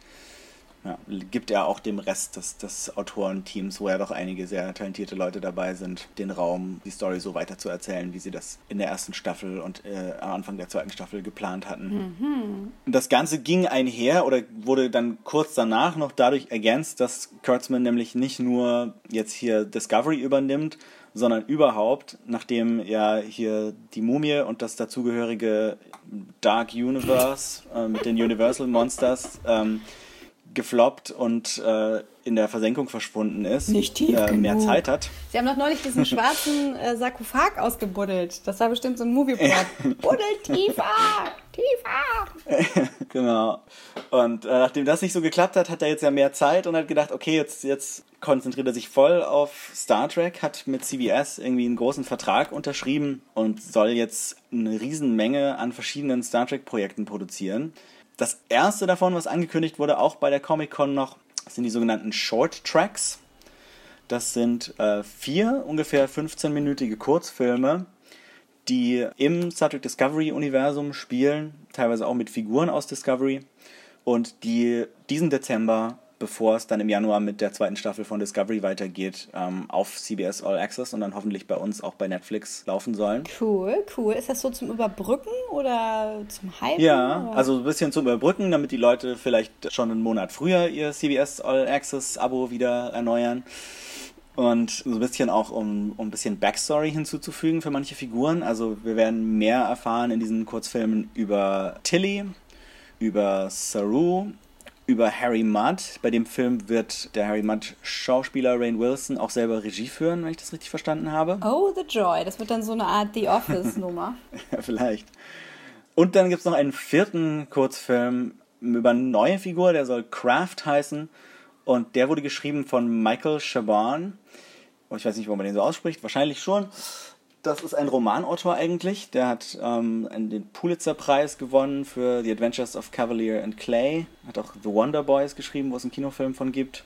ja, gibt er auch dem Rest des, des Autorenteams, wo ja doch einige sehr talentierte Leute dabei sind, den Raum, die Story so weiter zu erzählen, wie sie das in der ersten Staffel und äh, am Anfang der zweiten Staffel geplant hatten. Das Ganze ging einher oder wurde dann kurz danach noch dadurch ergänzt, dass Kurtzman nämlich nicht nur jetzt hier Discovery übernimmt, sondern überhaupt, nachdem ja hier die Mumie und das dazugehörige Dark Universe äh, mit den Universal Monsters ähm, gefloppt und äh, in der Versenkung verschwunden ist, Nicht tief äh, mehr genug. Zeit hat. Sie haben doch neulich diesen schwarzen äh, Sarkophag ausgebuddelt. Das war bestimmt so ein Movieplot. Buddel tiefer! Tiefer! Genau. Und äh, nachdem das nicht so geklappt hat, hat er jetzt ja mehr Zeit und hat gedacht, okay, jetzt, jetzt konzentriert er sich voll auf Star Trek, hat mit CBS irgendwie einen großen Vertrag unterschrieben und soll jetzt eine Riesenmenge an verschiedenen Star Trek-Projekten produzieren. Das erste davon, was angekündigt wurde, auch bei der Comic-Con noch, sind die sogenannten Short Tracks. Das sind äh, vier ungefähr 15-minütige Kurzfilme, die im Star Trek Discovery Universum spielen, teilweise auch mit Figuren aus Discovery und die diesen Dezember, bevor es dann im Januar mit der zweiten Staffel von Discovery weitergeht, ähm, auf CBS All Access und dann hoffentlich bei uns auch bei Netflix laufen sollen. Cool, cool. Ist das so zum Überbrücken oder zum Hypen? Ja, oder? also ein bisschen zum Überbrücken, damit die Leute vielleicht schon einen Monat früher ihr CBS All Access Abo wieder erneuern. Und so ein bisschen auch, um, um ein bisschen Backstory hinzuzufügen für manche Figuren. Also wir werden mehr erfahren in diesen Kurzfilmen über Tilly, über Saru, über Harry Mudd. Bei dem Film wird der Harry Mudd Schauspieler Rain Wilson auch selber Regie führen, wenn ich das richtig verstanden habe. Oh, The Joy. Das wird dann so eine Art The Office-Nummer. Ja, vielleicht. Und dann gibt es noch einen vierten Kurzfilm über eine neue Figur, der soll Craft heißen. Und der wurde geschrieben von Michael Chabon. Ich weiß nicht, wo man den so ausspricht, wahrscheinlich schon. Das ist ein Romanautor eigentlich. Der hat ähm, den Pulitzer-Preis gewonnen für The Adventures of Cavalier and Clay. Hat auch The Wonder Boys geschrieben, wo es einen Kinofilm von gibt.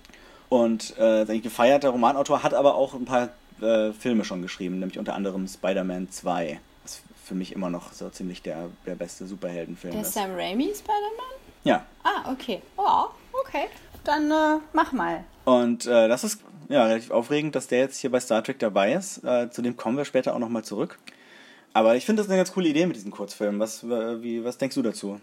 Und äh, ist eigentlich gefeierter Romanautor, hat aber auch ein paar äh, Filme schon geschrieben, nämlich unter anderem Spider-Man 2. Was für mich immer noch so ziemlich der, der beste Superheldenfilm Der ist. Sam Raimi Spider-Man? Ja. Ah, okay. Oh, okay. Dann äh, mach mal. Und äh, das ist ja relativ aufregend, dass der jetzt hier bei Star Trek dabei ist. Äh, zu dem kommen wir später auch nochmal zurück. Aber ich finde das eine ganz coole Idee mit diesen Kurzfilmen. Was, wie, was denkst du dazu?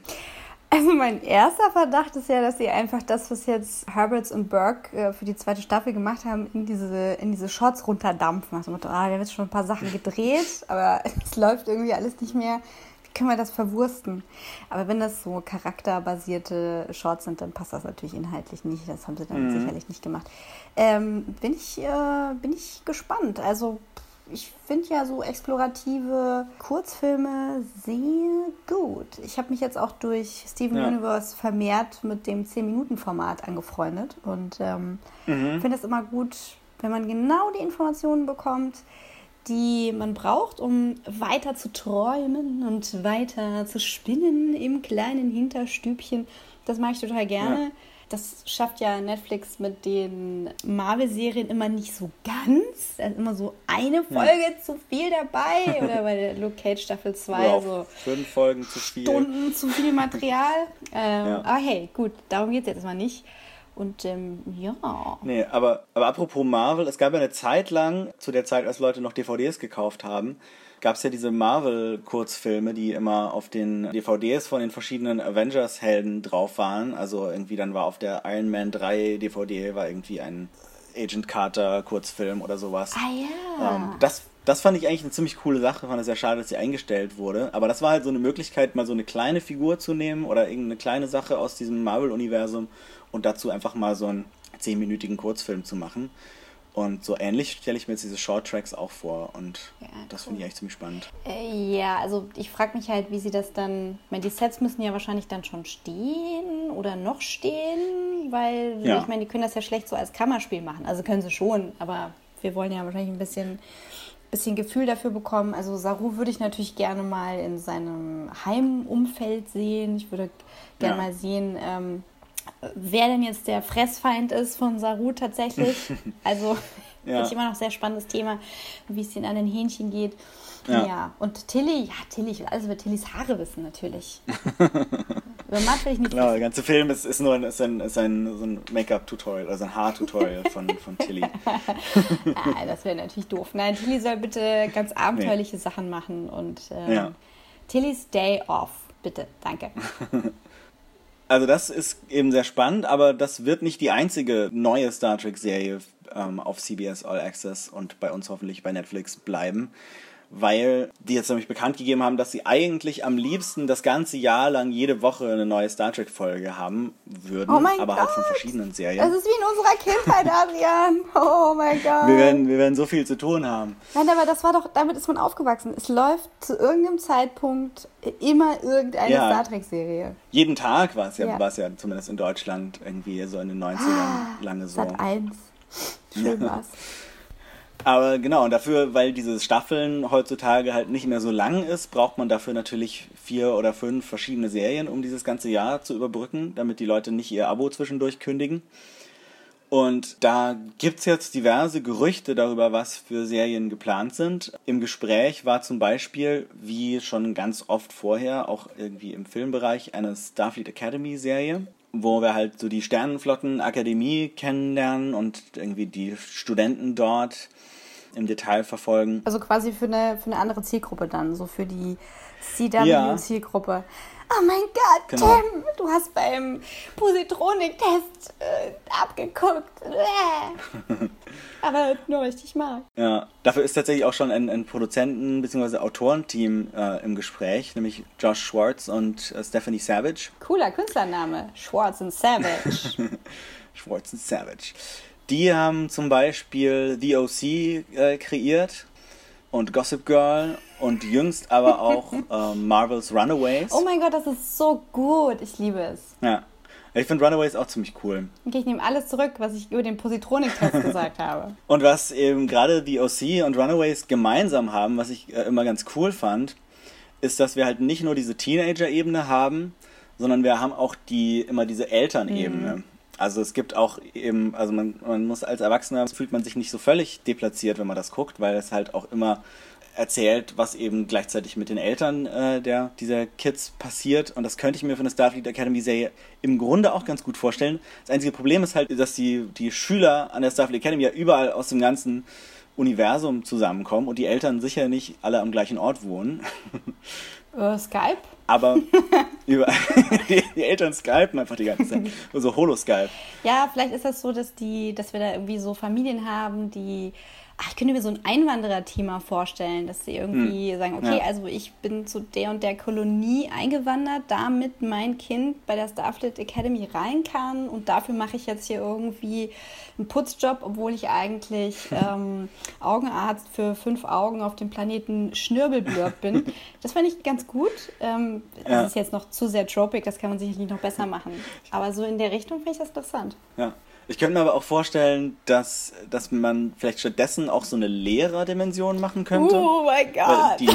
Also mein erster Verdacht ist ja, dass sie einfach das, was jetzt Herberts und Burke äh, für die zweite Staffel gemacht haben, in diese, in diese Shots runterdampfen. Also, ah, da wird schon ein paar Sachen gedreht, aber es läuft irgendwie alles nicht mehr. Können wir das verwursten? Aber wenn das so charakterbasierte Shorts sind, dann passt das natürlich inhaltlich nicht. Das haben sie dann sicherlich nicht gemacht. Ähm, bin, ich, äh, bin ich gespannt. Also ich finde ja so explorative Kurzfilme sehr gut. Ich habe mich jetzt auch durch Steven Ja. Universe vermehrt mit dem 10-Minuten-Format angefreundet und ähm, finde es immer gut, wenn man genau die Informationen bekommt, die man braucht, um weiter zu träumen und weiter zu spinnen im kleinen Hinterstübchen. Das mache ich total gerne. Ja. Das schafft ja Netflix mit den Marvel-Serien immer nicht so ganz. Da ist immer so eine Folge zu viel dabei. Oder bei der Luke Cage Staffel 2 Oder auch so fünf Folgen zu viel. Stunden zu viel Material. Ähm, Ja. Aber hey, gut, darum geht es jetzt mal nicht. Und ähm, ja. Nee, aber, aber apropos Marvel, es gab ja eine Zeit lang, zu der Zeit, als Leute noch DVDs gekauft haben, gab es ja diese Marvel-Kurzfilme, die immer auf den DVDs von den verschiedenen Avengers-Helden drauf waren. Also irgendwie dann war auf der Iron Man 3 DVD war irgendwie ein Agent Carter Kurzfilm oder sowas. Ah ja. Ähm, das, das fand ich eigentlich eine ziemlich coole Sache. Fand es sehr schade, dass sie eingestellt wurde. Aber das war halt so eine Möglichkeit, mal so eine kleine Figur zu nehmen oder irgendeine kleine Sache aus diesem Marvel-Universum und dazu einfach mal so einen zehnminütigen Kurzfilm zu machen. Und so ähnlich stelle ich mir jetzt diese Short Tracks auch vor. Und Ja, das finde ich eigentlich ziemlich spannend. Äh, Ja, also ich frage mich halt, wie sie das dann. Ich meine, die Sets müssen ja wahrscheinlich dann schon stehen oder noch stehen, weil Ja. ich meine, die können das ja schlecht so als Kammerspiel machen. Also können sie schon, aber wir wollen ja wahrscheinlich ein bisschen, bisschen Gefühl dafür bekommen. Also Saru würde ich natürlich gerne mal in seinem Heimumfeld sehen. Ich würde gerne Ja. mal sehen, ähm, wer denn jetzt der Fressfeind ist von Saru tatsächlich. also Ja. finde ich immer noch sehr spannendes Thema, wie es den anderen Hähnchen geht. Ja. Ja. und Tilly, ja, Tilly, ich will alles über Tillys Haare wissen, natürlich. über Matt will ich nicht Genau, der ganze Film ist, ist nur ein, ist ein, ist ein, so ein Make-up-Tutorial, also ein Haar-Tutorial von, von Tilly. Ah, das wäre natürlich doof. Nein, Tilly soll bitte ganz abenteuerliche Sachen machen und ähm, Ja. Tillys Day Off, bitte, danke. Also das ist eben sehr spannend, aber das wird nicht die einzige neue Star Trek-Serie ähm, auf CBS All Access und bei uns hoffentlich bei Netflix bleiben, weil die jetzt nämlich bekannt gegeben haben, dass sie eigentlich am liebsten das ganze Jahr lang jede Woche eine neue Star Trek-Folge haben würden, Oh mein aber halt von Gott! verschiedenen Das Serien. ist wie in unserer Kindheit, Adrian. Oh mein Gott. Wir werden, wir werden so viel zu tun haben. Nein, aber das war doch, damit ist man aufgewachsen. Es läuft zu irgendeinem Zeitpunkt immer irgendeine Ja. Star Trek-Serie. Jeden Tag war es ja, Ja. war es ja zumindest in Deutschland irgendwie so in den 90ern lange so. Sat 1. Schön war's. Aber genau, und dafür, weil diese Staffeln heutzutage halt nicht mehr so lang ist, braucht man dafür natürlich vier oder fünf verschiedene Serien, um dieses ganze Jahr zu überbrücken, damit die Leute nicht ihr Abo zwischendurch kündigen. Und da gibt's jetzt diverse Gerüchte darüber, was für Serien geplant sind. Im Gespräch war zum Beispiel, wie schon ganz oft vorher, auch irgendwie im Filmbereich, eine Starfleet Academy Serie, wo wir halt so die Sternenflottenakademie kennenlernen und irgendwie die Studenten dort im Detail verfolgen. Also quasi für eine, für eine andere Zielgruppe dann, so für die Ja. Oh mein Gott, Genau. Tim, du hast beim Positronik-Test äh, abgeguckt. Bäh. Aber nur, weil ich dich mag. Ja, dafür ist tatsächlich auch schon ein, ein Produzenten- bzw. Autorenteam äh, im Gespräch, nämlich Josh Schwartz und äh, Stephanie Savage. Cooler Künstlername. Schwarz und Savage. Schwartz und Savage. Die haben zum Beispiel The OC äh, kreiert und Gossip Girl und jüngst aber auch äh, Marvel's Runaways. oh mein Gott, das ist so gut. Ich liebe es. Ja. Ich finde Runaways auch ziemlich cool. Okay, ich nehme alles zurück, was ich über den Positronik-Test gesagt habe. Und was eben gerade die OC und Runaways gemeinsam haben, was ich äh, immer ganz cool fand, ist, dass wir halt nicht nur diese Teenager-Ebene haben, sondern wir haben auch die immer diese Elternebene. Mhm. Also es gibt auch eben, also man, man muss als Erwachsener fühlt man sich nicht so völlig deplatziert, wenn man das guckt, weil es halt auch immer erzählt, was eben gleichzeitig mit den Eltern äh, der, dieser Kids passiert. Und das könnte ich mir für eine Starfleet Academy Serie im Grunde auch ganz gut vorstellen. Das einzige Problem ist halt, dass die, die Schüler an der Starfleet Academy ja überall aus dem ganzen Universum zusammenkommen und die Eltern sicher nicht alle am gleichen Ort wohnen. Uh, Skype? Aber über die, die, Eltern skypen einfach die ganze Zeit. So Holo-Skype. Ja, vielleicht ist das so, dass die, dass wir da irgendwie so Familien haben, die ach, ich könnte mir so ein Einwanderer-Thema vorstellen, dass sie irgendwie hm. sagen, okay, ja. also ich bin zu der und der Kolonie eingewandert, damit mein Kind bei der Starfleet Academy rein kann und dafür mache ich jetzt hier irgendwie einen Putzjob, obwohl ich eigentlich ähm, Augenarzt für fünf Augen auf dem Planeten Schnürbelblurb bin. Das fand ich ganz gut. Ähm, das ja. ist jetzt noch zu sehr tropic, das kann man sicherlich noch besser machen. Aber so in der Richtung finde ich das interessant. Ja. Ich könnte mir aber auch vorstellen, dass, dass man vielleicht stattdessen auch so eine Lehrerdimension machen könnte. Oh mein Gott! Die,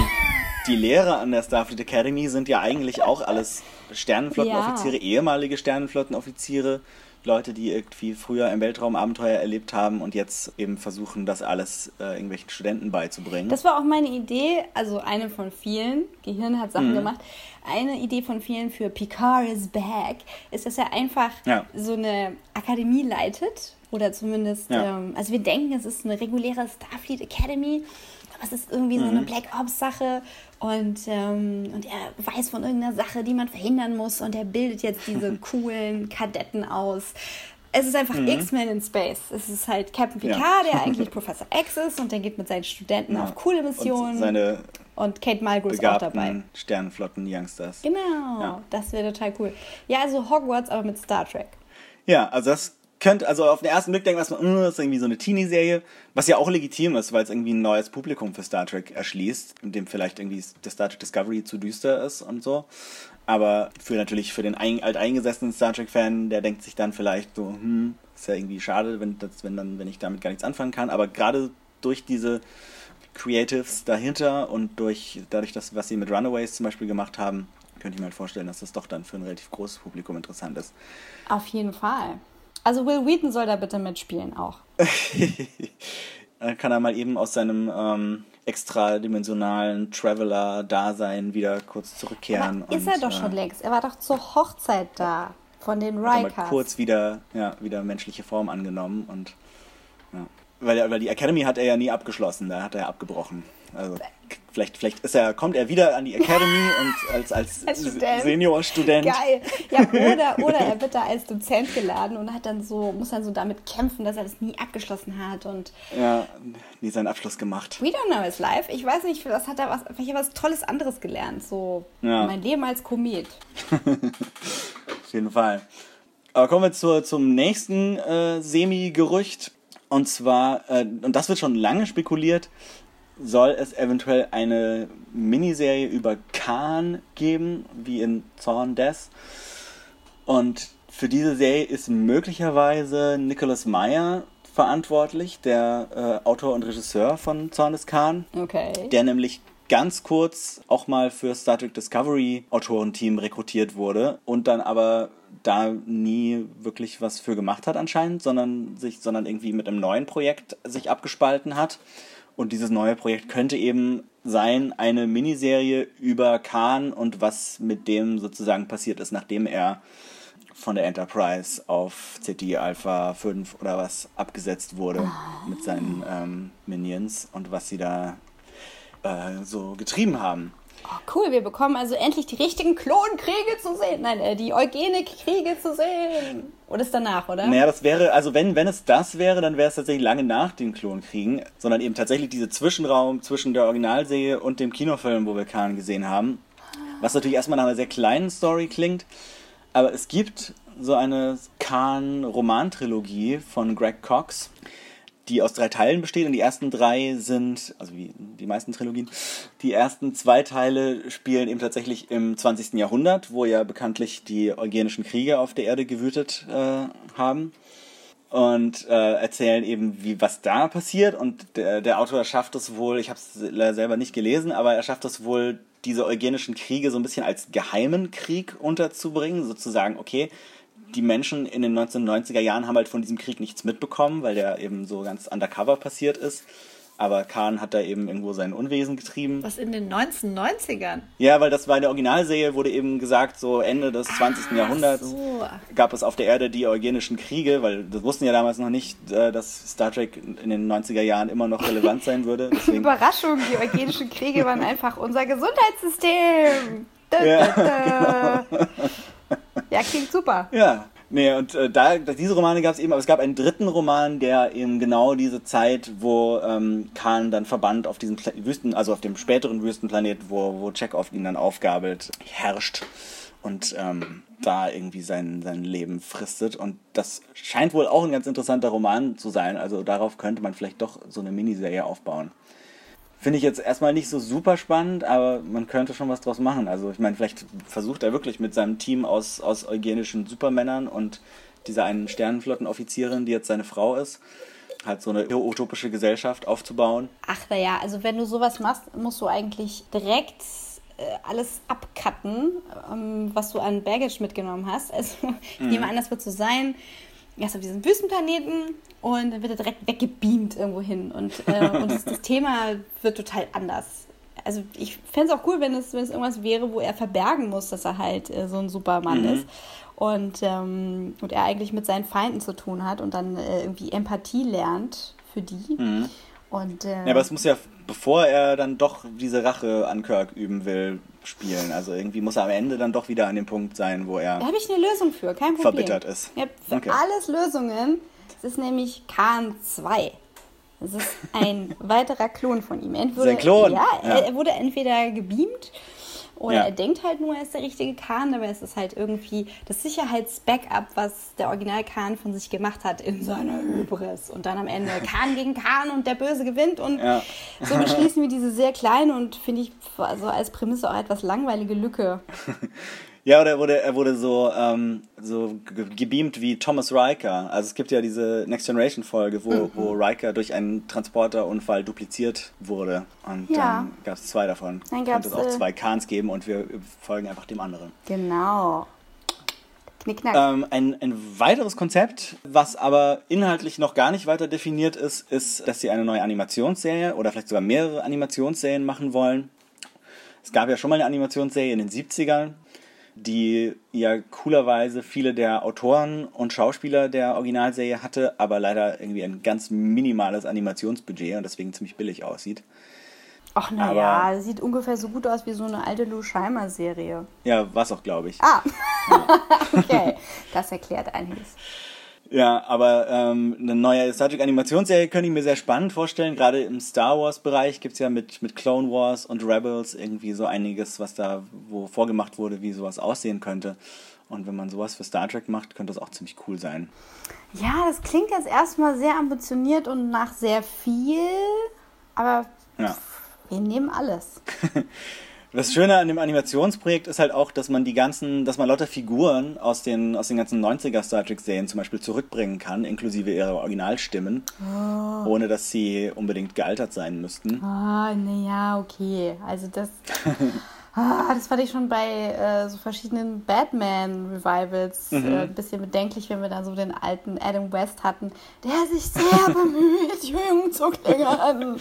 die Lehrer an der Starfleet Academy sind ja eigentlich auch alles Sternenflottenoffiziere, ja. ehemalige Sternenflottenoffiziere. Leute, die irgendwie früher im Weltraum Abenteuer erlebt haben und jetzt eben versuchen, das alles äh, irgendwelchen Studenten beizubringen. Das war auch meine Idee, also eine von vielen. Gehirn hat Sachen mhm. gemacht. Eine Idee von vielen für Picard is back ist, dass er einfach ja. so eine Akademie leitet oder zumindest, ja. ähm, also wir denken, es ist eine reguläre Starfleet Academy aber es ist irgendwie mhm. so eine mhm. Black Ops-Sache und, ähm, und er weiß von irgendeiner Sache, die man verhindern muss und er bildet jetzt diese coolen Kadetten aus. Es ist einfach mhm. X-Men in Space. Es ist halt Captain Picard, ja. der eigentlich Professor X ist und der geht mit seinen Studenten ja. auf coole Missionen. Und, seine und Kate Mulgrew ist auch dabei. Sternenflotten-Youngsters. Genau, ja. das wäre total cool. Ja, also Hogwarts, aber mit Star Trek. Ja, also das könnte, also auf den ersten Blick denkt man, das ist irgendwie so eine Teenie-Serie, was ja auch legitim ist, weil es irgendwie ein neues Publikum für Star Trek erschließt, in dem vielleicht irgendwie der Star Trek Discovery zu düster ist und so. Aber für natürlich für den alteingesessenen Star Trek-Fan, der denkt sich dann vielleicht so, hm, ist ja irgendwie schade, wenn, das, wenn, dann, wenn ich damit gar nichts anfangen kann. Aber gerade durch diese Creatives dahinter und durch dadurch, dass, was sie mit Runaways zum Beispiel gemacht haben, könnte ich mir halt vorstellen, dass das doch dann für ein relativ großes Publikum interessant ist. Auf jeden Fall. Also Will Wheaton soll da bitte mitspielen auch. Dann kann er mal eben aus seinem ähm, extradimensionalen Traveler-Dasein wieder kurz zurückkehren. Aber ist und, er doch äh, schon längst. Er war doch zur Hochzeit da von den Rikers. kurz wieder, ja, wieder menschliche Form angenommen und ja. Weil, weil die Academy hat er ja nie abgeschlossen, da hat er abgebrochen. Also vielleicht, vielleicht ist er, kommt er wieder an die Academy und als, als, als Student. Seniorstudent. Geil. Ja, oder, oder er wird da als Dozent geladen und hat dann so, muss dann so damit kämpfen, dass er das nie abgeschlossen hat und. Ja, nie seinen Abschluss gemacht. We don't know his life. Ich weiß nicht, was hat er was, vielleicht was Tolles anderes gelernt. So ja. mein Leben als Komet. Auf jeden Fall. Aber kommen wir zur, zum nächsten äh, Semi-Gerücht. Und zwar, äh, und das wird schon lange spekuliert, soll es eventuell eine Miniserie über Khan geben, wie in Zorn Death. Und für diese Serie ist möglicherweise Nicholas Meyer verantwortlich, der äh, Autor und Regisseur von Zorn des Khan. Okay. Der nämlich ganz kurz auch mal für Star Trek Discovery Autorenteam rekrutiert wurde und dann aber da nie wirklich was für gemacht hat anscheinend, sondern sich, sondern irgendwie mit einem neuen Projekt sich abgespalten hat und dieses neue Projekt könnte eben sein, eine Miniserie über Khan und was mit dem sozusagen passiert ist, nachdem er von der Enterprise auf CT Alpha 5 oder was abgesetzt wurde mit seinen ähm, Minions und was sie da äh, so getrieben haben. Oh, cool, wir bekommen also endlich die richtigen Klonkriege zu sehen. Nein, äh, die Eugenik-Kriege zu sehen. Oder ist danach, oder? Naja, das wäre, also wenn, wenn es das wäre, dann wäre es tatsächlich lange nach den Klonkriegen, sondern eben tatsächlich dieser Zwischenraum zwischen der Originalserie und dem Kinofilm, wo wir Khan gesehen haben. Was natürlich erstmal nach einer sehr kleinen Story klingt, aber es gibt so eine Khan-Romantrilogie von Greg Cox, die aus drei Teilen besteht und die ersten drei sind, also wie die meisten Trilogien, die ersten zwei Teile spielen eben tatsächlich im 20. Jahrhundert, wo ja bekanntlich die eugenischen Kriege auf der Erde gewütet äh, haben und äh, erzählen eben, wie was da passiert. Und der, der Autor schafft es wohl, ich habe es selber nicht gelesen, aber er schafft es wohl, diese eugenischen Kriege so ein bisschen als geheimen Krieg unterzubringen, sozusagen, okay, die Menschen in den 1990er Jahren haben halt von diesem Krieg nichts mitbekommen, weil der eben so ganz undercover passiert ist. Aber Khan hat da eben irgendwo sein Unwesen getrieben. Was in den 1990ern? Ja, weil das war in der Originalserie, wurde eben gesagt, so Ende des 20. Ah, Jahrhunderts so. gab es auf der Erde die eugenischen Kriege, weil das wussten ja damals noch nicht, äh, dass Star Trek in den 90er Jahren immer noch relevant sein würde. Deswegen Überraschung, die eugenischen Kriege waren einfach unser Gesundheitssystem. Da, da, da. Ja, klingt super. Ja. Nee, und äh, da, diese Romane gab es eben, aber es gab einen dritten Roman, der eben genau diese Zeit, wo ähm, Khan dann verbannt auf diesem Pla Wüsten, also auf dem späteren Wüstenplanet, wo, wo Chekhov ihn dann aufgabelt, herrscht und ähm, da irgendwie sein, sein Leben fristet. Und das scheint wohl auch ein ganz interessanter Roman zu sein. Also darauf könnte man vielleicht doch so eine Miniserie aufbauen. Finde ich jetzt erstmal nicht so super spannend, aber man könnte schon was draus machen. Also ich meine, vielleicht versucht er wirklich mit seinem Team aus, aus eugenischen Supermännern und dieser einen Sternenflottenoffizierin, die jetzt seine Frau ist, halt so eine utopische Gesellschaft aufzubauen. Ach naja, also wenn du sowas machst, musst du eigentlich direkt äh, alles abcutten, ähm, was du an Baggage mitgenommen hast. Also ich mhm. nehme an, das wird so sein, erst auf diesem Wüstenplaneten und dann wird er direkt weggebeamt irgendwo hin. Und, äh, und das, das, Thema wird total anders. Also ich fände es auch cool, wenn es, wenn es irgendwas wäre, wo er verbergen muss, dass er halt äh, so ein Supermann mhm. ist. Und, ähm, und er eigentlich mit seinen Feinden zu tun hat und dann äh, irgendwie Empathie lernt für die. Mhm. Und, äh, ja, aber es muss ja, bevor er dann doch diese Rache an Kirk üben will, spielen. Also irgendwie muss er am Ende dann doch wieder an dem Punkt sein, wo er. Da habe ich eine Lösung für, kein Problem. Verbittert ist. Ich habe für okay. alles Lösungen. Es ist nämlich Khan 2. Das ist ein weiterer Klon von ihm. Entweder, Sein Klon? Ja, ja, er wurde entweder gebeamt oder ja. er denkt halt nur, er ist der richtige Khan, aber es ist halt irgendwie das Sicherheitsbackup, was der Original Khan von sich gemacht hat in seiner Hybris. Und dann am Ende Khan gegen Khan und der Böse gewinnt. Und ja. so beschließen wir diese sehr kleine und finde ich also als Prämisse auch etwas langweilige Lücke. Ja, oder er wurde, er wurde so, ähm, so gebeamt wie Thomas Riker. Also es gibt ja diese Next Generation Folge, wo, mhm. wo Riker durch einen Transporterunfall dupliziert wurde. Und ja. dann gab es zwei davon. Dann gab es auch äh, zwei Kahns geben und wir folgen einfach dem anderen. Genau. Knickknack. Ähm, ein, ein weiteres Konzept, was aber inhaltlich noch gar nicht weiter definiert ist, ist, dass sie eine neue Animationsserie oder vielleicht sogar mehrere Animationsserien machen wollen. Es gab ja schon mal eine Animationsserie in den 70ern, die ja coolerweise viele der Autoren und Schauspieler der Originalserie hatte, aber leider irgendwie ein ganz minimales Animationsbudget und deswegen ziemlich billig aussieht. Ach naja, sieht ungefähr so gut aus wie so eine alte Lou Scheimer Serie. Ja, was auch, glaube ich. Ah, okay, das erklärt einiges. Ja, aber ähm, eine neue Star Trek Animationsserie könnte ich mir sehr spannend vorstellen. Gerade im Star Wars Bereich gibt's ja mit, mit Clone Wars und Rebels irgendwie so einiges, was da wo vorgemacht wurde, wie sowas aussehen könnte. Und wenn man sowas für Star Trek macht, könnte das auch ziemlich cool sein. Ja, das klingt jetzt erstmal sehr ambitioniert und nach sehr viel, aber ja. wir nehmen alles. Das Schöne an dem Animationsprojekt ist halt auch, dass man die ganzen, dass man lauter Figuren aus den, aus den ganzen 90er Star Trek-Serien zum Beispiel zurückbringen kann, inklusive ihrer Originalstimmen, oh. ohne dass sie unbedingt gealtert sein müssten. Ah, oh, naja, okay. Also das. Ah, das fand ich schon bei äh, so verschiedenen Batman-Revivals mhm. äh, ein bisschen bedenklich, wenn wir dann so den alten Adam West hatten, der sich sehr bemüht, jung zu klingen.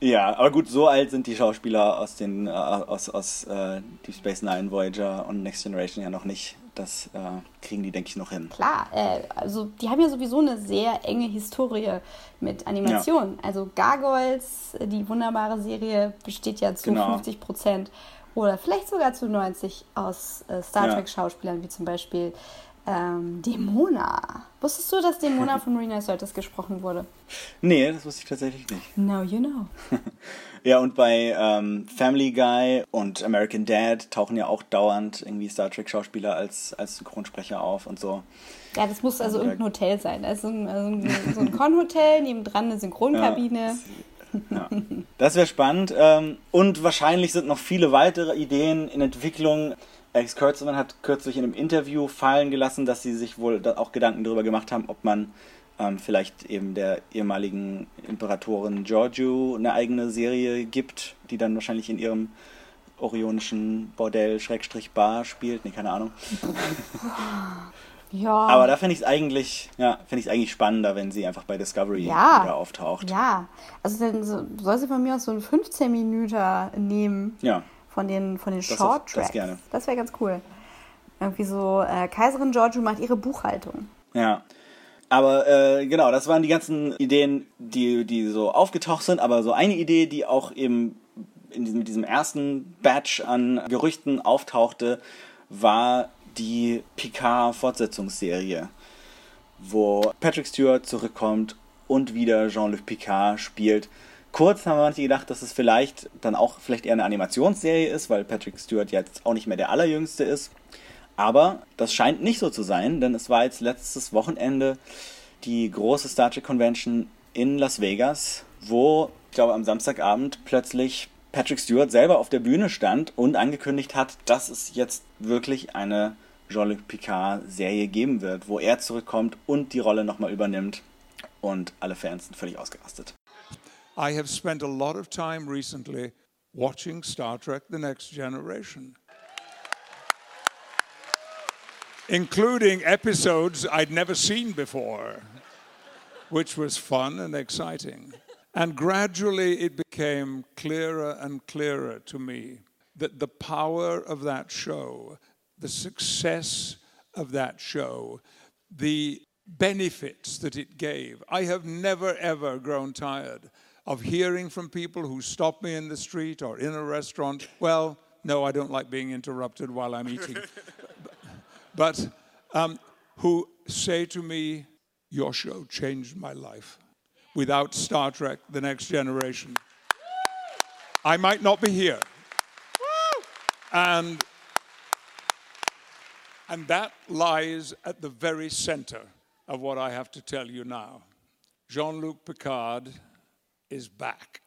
Ja, aber gut, so alt sind die Schauspieler aus den äh, aus, aus äh, Deep Space Nine, Voyager und Next Generation ja noch nicht. Das äh, kriegen die, denke ich, noch hin. Klar, äh, also die haben ja sowieso eine sehr enge Historie mit Animation. Ja. Also Gargoyles, die wunderbare Serie, besteht ja zu genau. 50 Prozent oder vielleicht sogar zu 90 aus äh, Star Trek-Schauspielern, wie zum Beispiel ähm, Demona. Wusstest du, dass Demona von Marina Sirtis gesprochen wurde? Nee, das wusste ich tatsächlich nicht. Now you know. Ja, und bei ähm, Family Guy und American Dad tauchen ja auch dauernd irgendwie Star Trek-Schauspieler als, als Synchronsprecher auf und so. Ja, das muss also irgendein Hotel sein. Also also so ein Con-Hotel, nebendran eine Synchronkabine. Ja. Ja. Das wäre spannend. Ähm, und wahrscheinlich sind noch viele weitere Ideen in Entwicklung. Alex Kurtzman hat kürzlich in einem Interview fallen gelassen, dass sie sich wohl auch Gedanken darüber gemacht haben, ob man ähm, vielleicht eben der ehemaligen Imperatorin Giorgio eine eigene Serie gibt, die dann wahrscheinlich in ihrem orionischen Bordell Schrägstrich Bar spielt. Nee, keine Ahnung. Ja. Aber da finde ich es eigentlich, ja, finde ich eigentlich spannender, wenn sie einfach bei Discovery ja. wieder auftaucht. Ja, also dann so, soll sie von mir aus so einen 15 Minuten nehmen. Ja. Von den, von den Das Short das Tracks. gerne. Das wäre ganz cool. Irgendwie so, äh, Kaiserin Giorgio macht ihre Buchhaltung. Ja. Aber äh, genau, das waren die ganzen Ideen, die, die so aufgetaucht sind. Aber so eine Idee, die auch eben in diesem, mit diesem ersten Batch an Gerüchten auftauchte, war die Picard-Fortsetzungsserie, wo Patrick Stewart zurückkommt und wieder Jean-Luc Picard spielt. Kurz haben manche gedacht, dass es vielleicht dann auch vielleicht eher eine Animationsserie ist, weil Patrick Stewart jetzt auch nicht mehr der Allerjüngste ist. Aber das scheint nicht so zu sein, denn es war jetzt letztes Wochenende die große Star Trek Convention in Las Vegas, wo, ich glaube, am Samstagabend plötzlich Patrick Stewart selber auf der Bühne stand und angekündigt hat, dass es jetzt wirklich eine Jean-Luc Picard-Serie geben wird, wo er zurückkommt und die Rolle nochmal übernimmt. Und alle Fans sind völlig ausgerastet. I have spent a lot of time recently watching Star Trek The Next Generation, including episodes I'd never seen before, which was fun and exciting. And gradually it became clearer and clearer to me that the power of that show, the success of that show, the benefits that it gave. I have never ever grown tired of hearing from people who stop me in the street or in a restaurant. Well, no, I don't like being interrupted while I'm eating. but um, who say to me, Your show changed my life. Without Star Trek The Next Generation, I might not be here. And, and that lies at the very center of what I have to tell you now. Jean Luc Picard is back.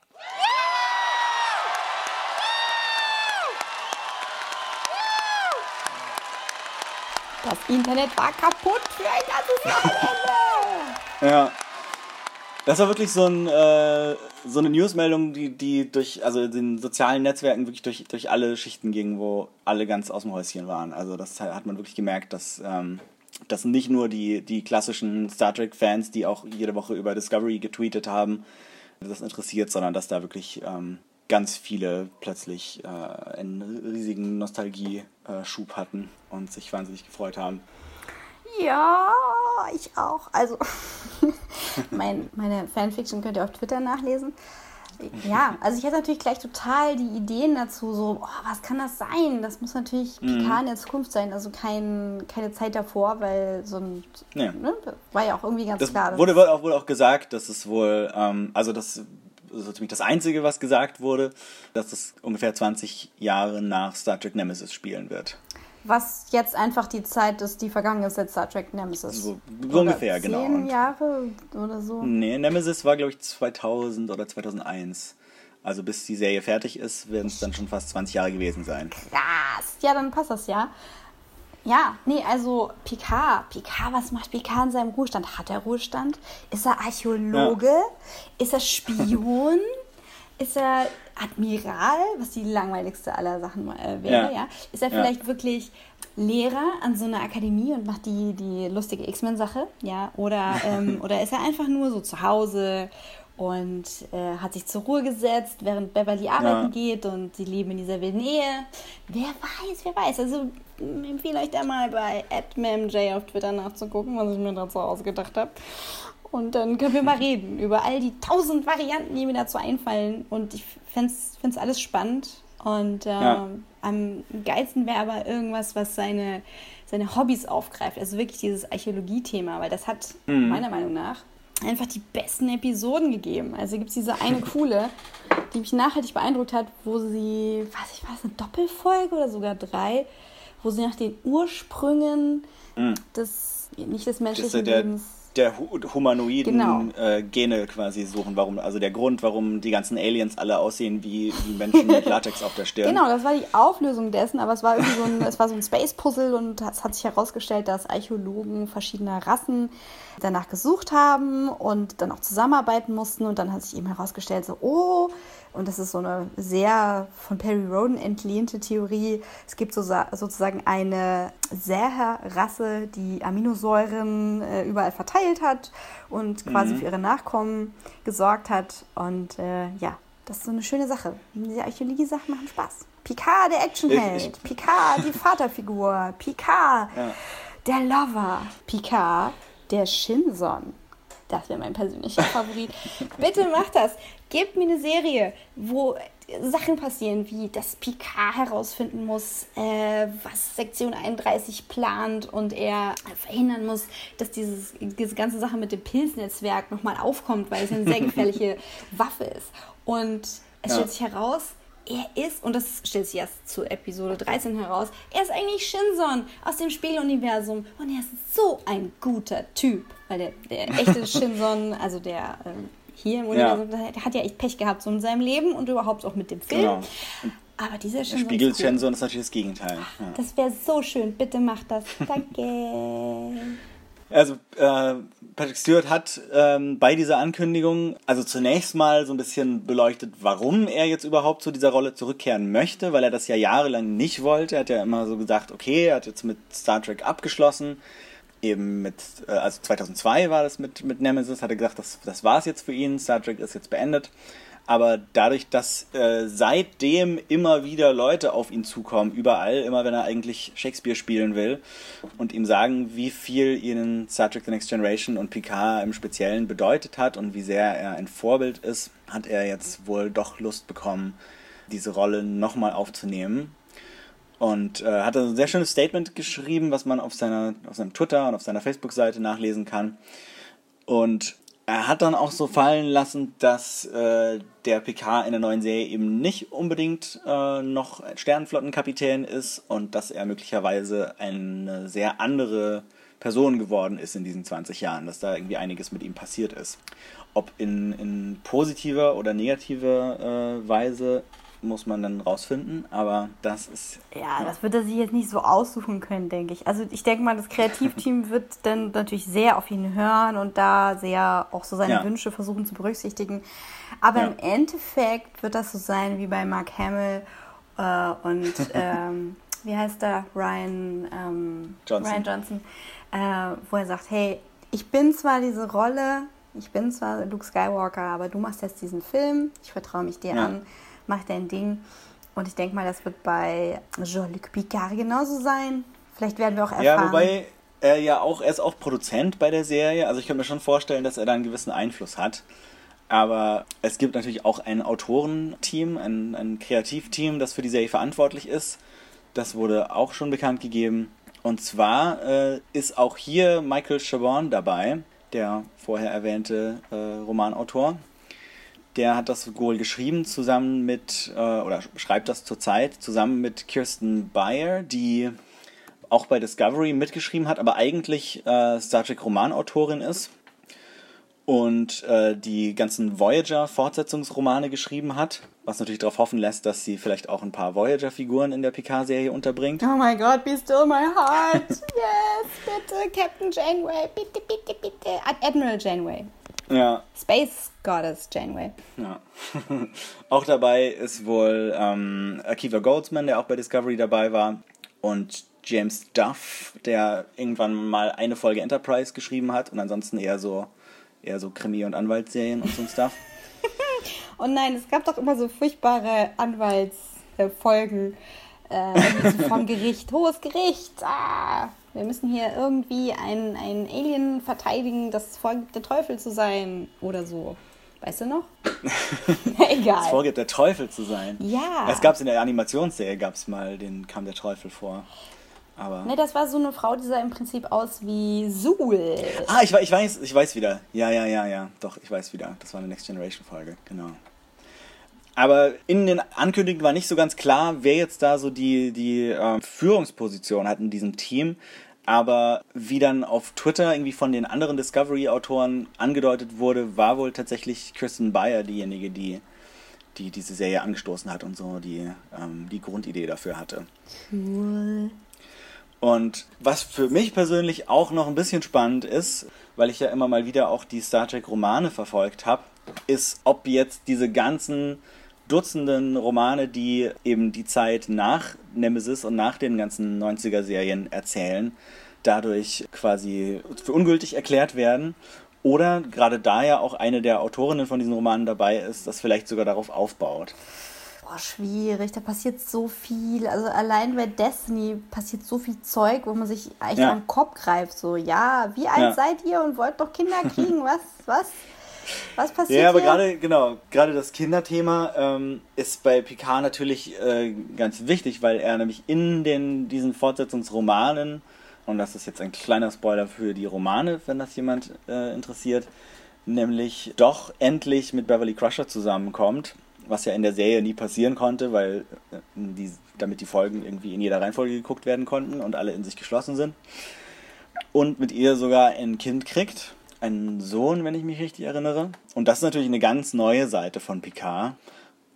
Das Internet war kaputt für ein ganzes Wochenende. Ja. Das war wirklich so, ein, äh, so eine Newsmeldung, die, die durch, also den sozialen Netzwerken wirklich durch, durch alle Schichten ging, wo alle ganz aus dem Häuschen waren. Also das hat man wirklich gemerkt, dass ähm, das nicht nur die, die klassischen Star Trek-Fans, die auch jede Woche über Discovery getweetet haben, das interessiert, sondern dass da wirklich ähm, ganz viele plötzlich äh, einen riesigen Nostalgie-Schub hatten und sich wahnsinnig gefreut haben. Ja, ich auch. Also, mein, meine Fanfiction könnt ihr auf Twitter nachlesen. Ja, also ich hatte natürlich gleich total die Ideen dazu, so, oh, was kann das sein? Das muss natürlich Picard in der Zukunft sein, also kein, keine Zeit davor, weil so ein, Ja. ne, war ja auch irgendwie ganz Das klar. wurde wohl auch, wohl auch gesagt, dass es wohl, ähm, also das ist so ziemlich das Einzige, was gesagt wurde, dass es ungefähr 20 Jahre nach Star Trek Nemesis spielen wird. Was jetzt einfach die Zeit ist, die vergangen ist seit Star Trek Nemesis. So, so ungefähr, genau. Zehn Jahre oder so. nee, Nemesis war, glaube ich, 2000 oder 2001. Also bis die Serie fertig ist, werden es dann schon fast 20 Jahre gewesen sein. Krass. Ja, dann passt das ja. Ja, nee, also Picard. Picard, was macht Picard in seinem Ruhestand? Hat er Ruhestand? Ist er Archäologe? Ist er Spion? ist er Admiral, was die langweiligste aller Sachen äh, wäre, Ja. ja. Ist er Ja. vielleicht wirklich Lehrer an so einer Akademie und macht die, die lustige X-Men-Sache, ja? Oder, ähm, oder ist er einfach nur so zu Hause und äh, hat sich zur Ruhe gesetzt, während Beverly arbeiten Ja. geht und sie leben in dieser wilden Ehe. Wer weiß, wer weiß. Also m, empfehle euch da mal bei @memj auf Twitter nachzugucken, was ich mir dazu ausgedacht habe. Und dann können wir mal reden über all die tausend Varianten, die mir dazu einfallen. Und ich fände es alles spannend. Und ähm, Ja. am geilsten wäre aber irgendwas, was seine, seine Hobbys aufgreift. Also wirklich dieses Archäologie-Thema, weil das hat meiner Meinung nach einfach die besten Episoden gegeben. Also gibt es diese eine coole, die mich nachhaltig beeindruckt hat, wo sie, was ich weiß, eine Doppelfolge oder sogar drei, wo sie nach den Ursprüngen des, nicht des menschlichen Lebens. Der hu- humanoiden Genau. äh, Gene quasi suchen, warum, also der Grund, warum die ganzen Aliens alle aussehen wie, wie Menschen mit Latex auf der Stirn. Genau, das war die Auflösung dessen, aber es war irgendwie so ein, es war so ein Space-Puzzle und es hat sich herausgestellt, dass Archäologen verschiedener Rassen danach gesucht haben und dann auch zusammenarbeiten mussten und dann hat sich eben herausgestellt, so, oh, und das ist so eine sehr von Perry Roden entlehnte Theorie. Es gibt so, sozusagen eine Serra-Rasse, die Aminosäuren äh, überall verteilt hat und quasi für ihre Nachkommen gesorgt hat. Und äh, ja, das ist so eine schöne Sache. Diese Archäologie-Sachen machen Spaß. Picard, der Actionheld. Picard, die Vaterfigur. Picard, der Lover. Picard, der Shinson. Das wäre mein persönlicher Favorit. Bitte macht das. Gebt mir eine Serie, wo Sachen passieren, wie dass Picard herausfinden muss, äh, was Sektion 31 plant und er verhindern muss, dass dieses, diese ganze Sache mit dem Pilznetzwerk nochmal aufkommt, weil es eine sehr gefährliche Waffe ist. Und es stellt sich heraus, er ist, und das stellt sich erst zu Episode 13 heraus, er ist eigentlich Shinson aus dem Spieluniversum und er ist so ein guter Typ. Weil der, der echte Shinson, also der ähm, hier im Universum, der hat ja echt Pech gehabt so in seinem Leben und überhaupt auch mit dem Film. Genau. Aber dieser Der Shinson. Spiegel ist cool. Ist natürlich das Gegenteil. Ja. Das wäre so schön. Bitte macht das. Danke. Also äh, Patrick Stewart hat ähm, bei dieser Ankündigung also zunächst mal so ein bisschen beleuchtet, warum er jetzt überhaupt zu dieser Rolle zurückkehren möchte, weil er das ja jahrelang nicht wollte. Er hat ja immer so gesagt, okay, er hat jetzt mit Star Trek abgeschlossen. Eben mit, äh, also 2002 war das mit, mit Nemesis, er gesagt, das, das war es jetzt für ihn, Star Trek ist jetzt beendet. Aber dadurch, dass äh, seitdem immer wieder Leute auf ihn zukommen, überall, immer wenn er eigentlich Shakespeare spielen will und ihm sagen, wie viel ihnen Star Trek The Next Generation und Picard im Speziellen bedeutet hat und wie sehr er ein Vorbild ist, hat er jetzt wohl doch Lust bekommen, diese Rolle nochmal aufzunehmen. Und äh, hat ein sehr schönes Statement geschrieben, was man auf, seiner, auf seinem Twitter und auf seiner Facebook-Seite nachlesen kann. Und er hat dann auch so fallen lassen, dass äh, der PK in der neuen Serie eben nicht unbedingt äh, noch Sternenflottenkapitän ist und dass er möglicherweise eine sehr andere Person geworden ist in diesen 20 Jahren, dass da irgendwie einiges mit ihm passiert ist. Ob in, in positiver oder negativer äh, Weise muss man dann rausfinden, aber das ist Ja, das wird er sich jetzt nicht so aussuchen können, denke ich. Also ich denke mal, das Kreativteam wird dann natürlich sehr auf ihn hören und da sehr auch so seine Ja. Wünsche versuchen zu berücksichtigen. Aber Ja. im Endeffekt wird das so sein wie bei Mark Hamill äh, und ähm, wie heißt er? Ryan ähm, Johnson. Ryan Johnson, äh, wo er sagt, hey, ich bin zwar diese Rolle, ich bin zwar Luke Skywalker, aber du machst jetzt diesen Film, ich vertraue mich dir Ja. an, mach dein Ding. Und ich denke mal, das wird bei Jean-Luc Picard genauso sein. Vielleicht werden wir auch erfahren. Ja, wobei er ja auch, er ist auch Produzent bei der Serie. Also ich kann mir schon vorstellen, dass er da einen gewissen Einfluss hat. Aber es gibt natürlich auch ein Autorenteam, ein, ein Kreativteam, das für die Serie verantwortlich ist. Das wurde auch schon bekannt gegeben. Und zwar äh, ist auch hier Michael Chabon dabei, der vorher erwähnte äh, Romanautor. Der hat das wohl geschrieben zusammen mit, äh, oder schreibt das zurzeit zusammen mit Kirsten Beyer, die auch bei Discovery mitgeschrieben hat, aber eigentlich äh, Star Trek Romanautorin ist und äh, die ganzen Voyager-Fortsetzungsromane geschrieben hat, was natürlich darauf hoffen lässt, dass sie vielleicht auch ein paar Voyager-Figuren in der Picard-Serie unterbringt. Oh my God, be still my heart. yes, bitte, Captain Janeway, bitte, bitte, bitte. Ad- Admiral Janeway. Ja, Space Goddess Janeway. ja. auch dabei ist wohl ähm, Akiva Goldsman, der auch bei Discovery dabei war, und James Duff, der irgendwann mal eine Folge Enterprise geschrieben hat und ansonsten eher so eher so Krimi- und Anwaltsserien und so ein Stuff. Oh nein, es gab doch immer so furchtbare Anwaltsfolgen äh, so vom Gericht. Hohes Gericht. Ah, wir müssen hier irgendwie ein, ein Alien verteidigen, das vorgibt, der Teufel zu sein. Oder so. Weißt du noch? Es Egal. vorgibt, der Teufel zu sein. Ja. Es gab in der Animationsserie, gab es mal, den kam der Teufel vor. Aber Ne, das war so eine Frau, die sah im Prinzip aus wie Zool. ah, ich, ich weiß, ich weiß wieder. Ja, ja, ja, ja. Doch, ich weiß wieder. Das war eine Next Generation Folge, genau. Aber in den Ankündigungen war nicht so ganz klar, wer jetzt da so die, die ähm, Führungsposition hat in diesem Team. Aber wie dann auf Twitter irgendwie von den anderen Discovery-Autoren angedeutet wurde, war wohl tatsächlich Kristen Beyer diejenige, die, die diese Serie angestoßen hat und so die, ähm, die Grundidee dafür hatte. Und was für mich persönlich auch noch ein bisschen spannend ist, weil ich ja immer mal wieder auch die Star Trek Romane verfolgt habe, ist, ob jetzt diese ganzen Dutzenden Romane, die eben die Zeit nach Nemesis und nach den ganzen 90er Serien erzählen, dadurch quasi für ungültig erklärt werden. Oder gerade da ja auch eine der Autorinnen von diesen Romanen dabei ist, das vielleicht sogar darauf aufbaut. Boah, schwierig, da passiert so viel. Also allein bei Destiny passiert so viel Zeug, wo man sich echt Ja. am Kopf greift. So, ja, wie alt Ja. seid ihr und wollt doch Kinder kriegen? Was, was? Was passiert Ja, aber gerade, genau, gerade das Kinderthema ähm, ist bei Picard natürlich äh, ganz wichtig, weil er nämlich in den, diesen Fortsetzungsromanen, und das ist jetzt ein kleiner Spoiler für die Romane, wenn das jemand äh, interessiert, nämlich doch endlich mit Beverly Crusher zusammenkommt, was ja in der Serie nie passieren konnte, weil äh, die, damit die Folgen irgendwie in jeder Reihenfolge geguckt werden konnten und alle in sich geschlossen sind. Und mit ihr sogar ein Kind kriegt, einen Sohn, wenn ich mich richtig erinnere. Und das ist natürlich eine ganz neue Seite von Picard.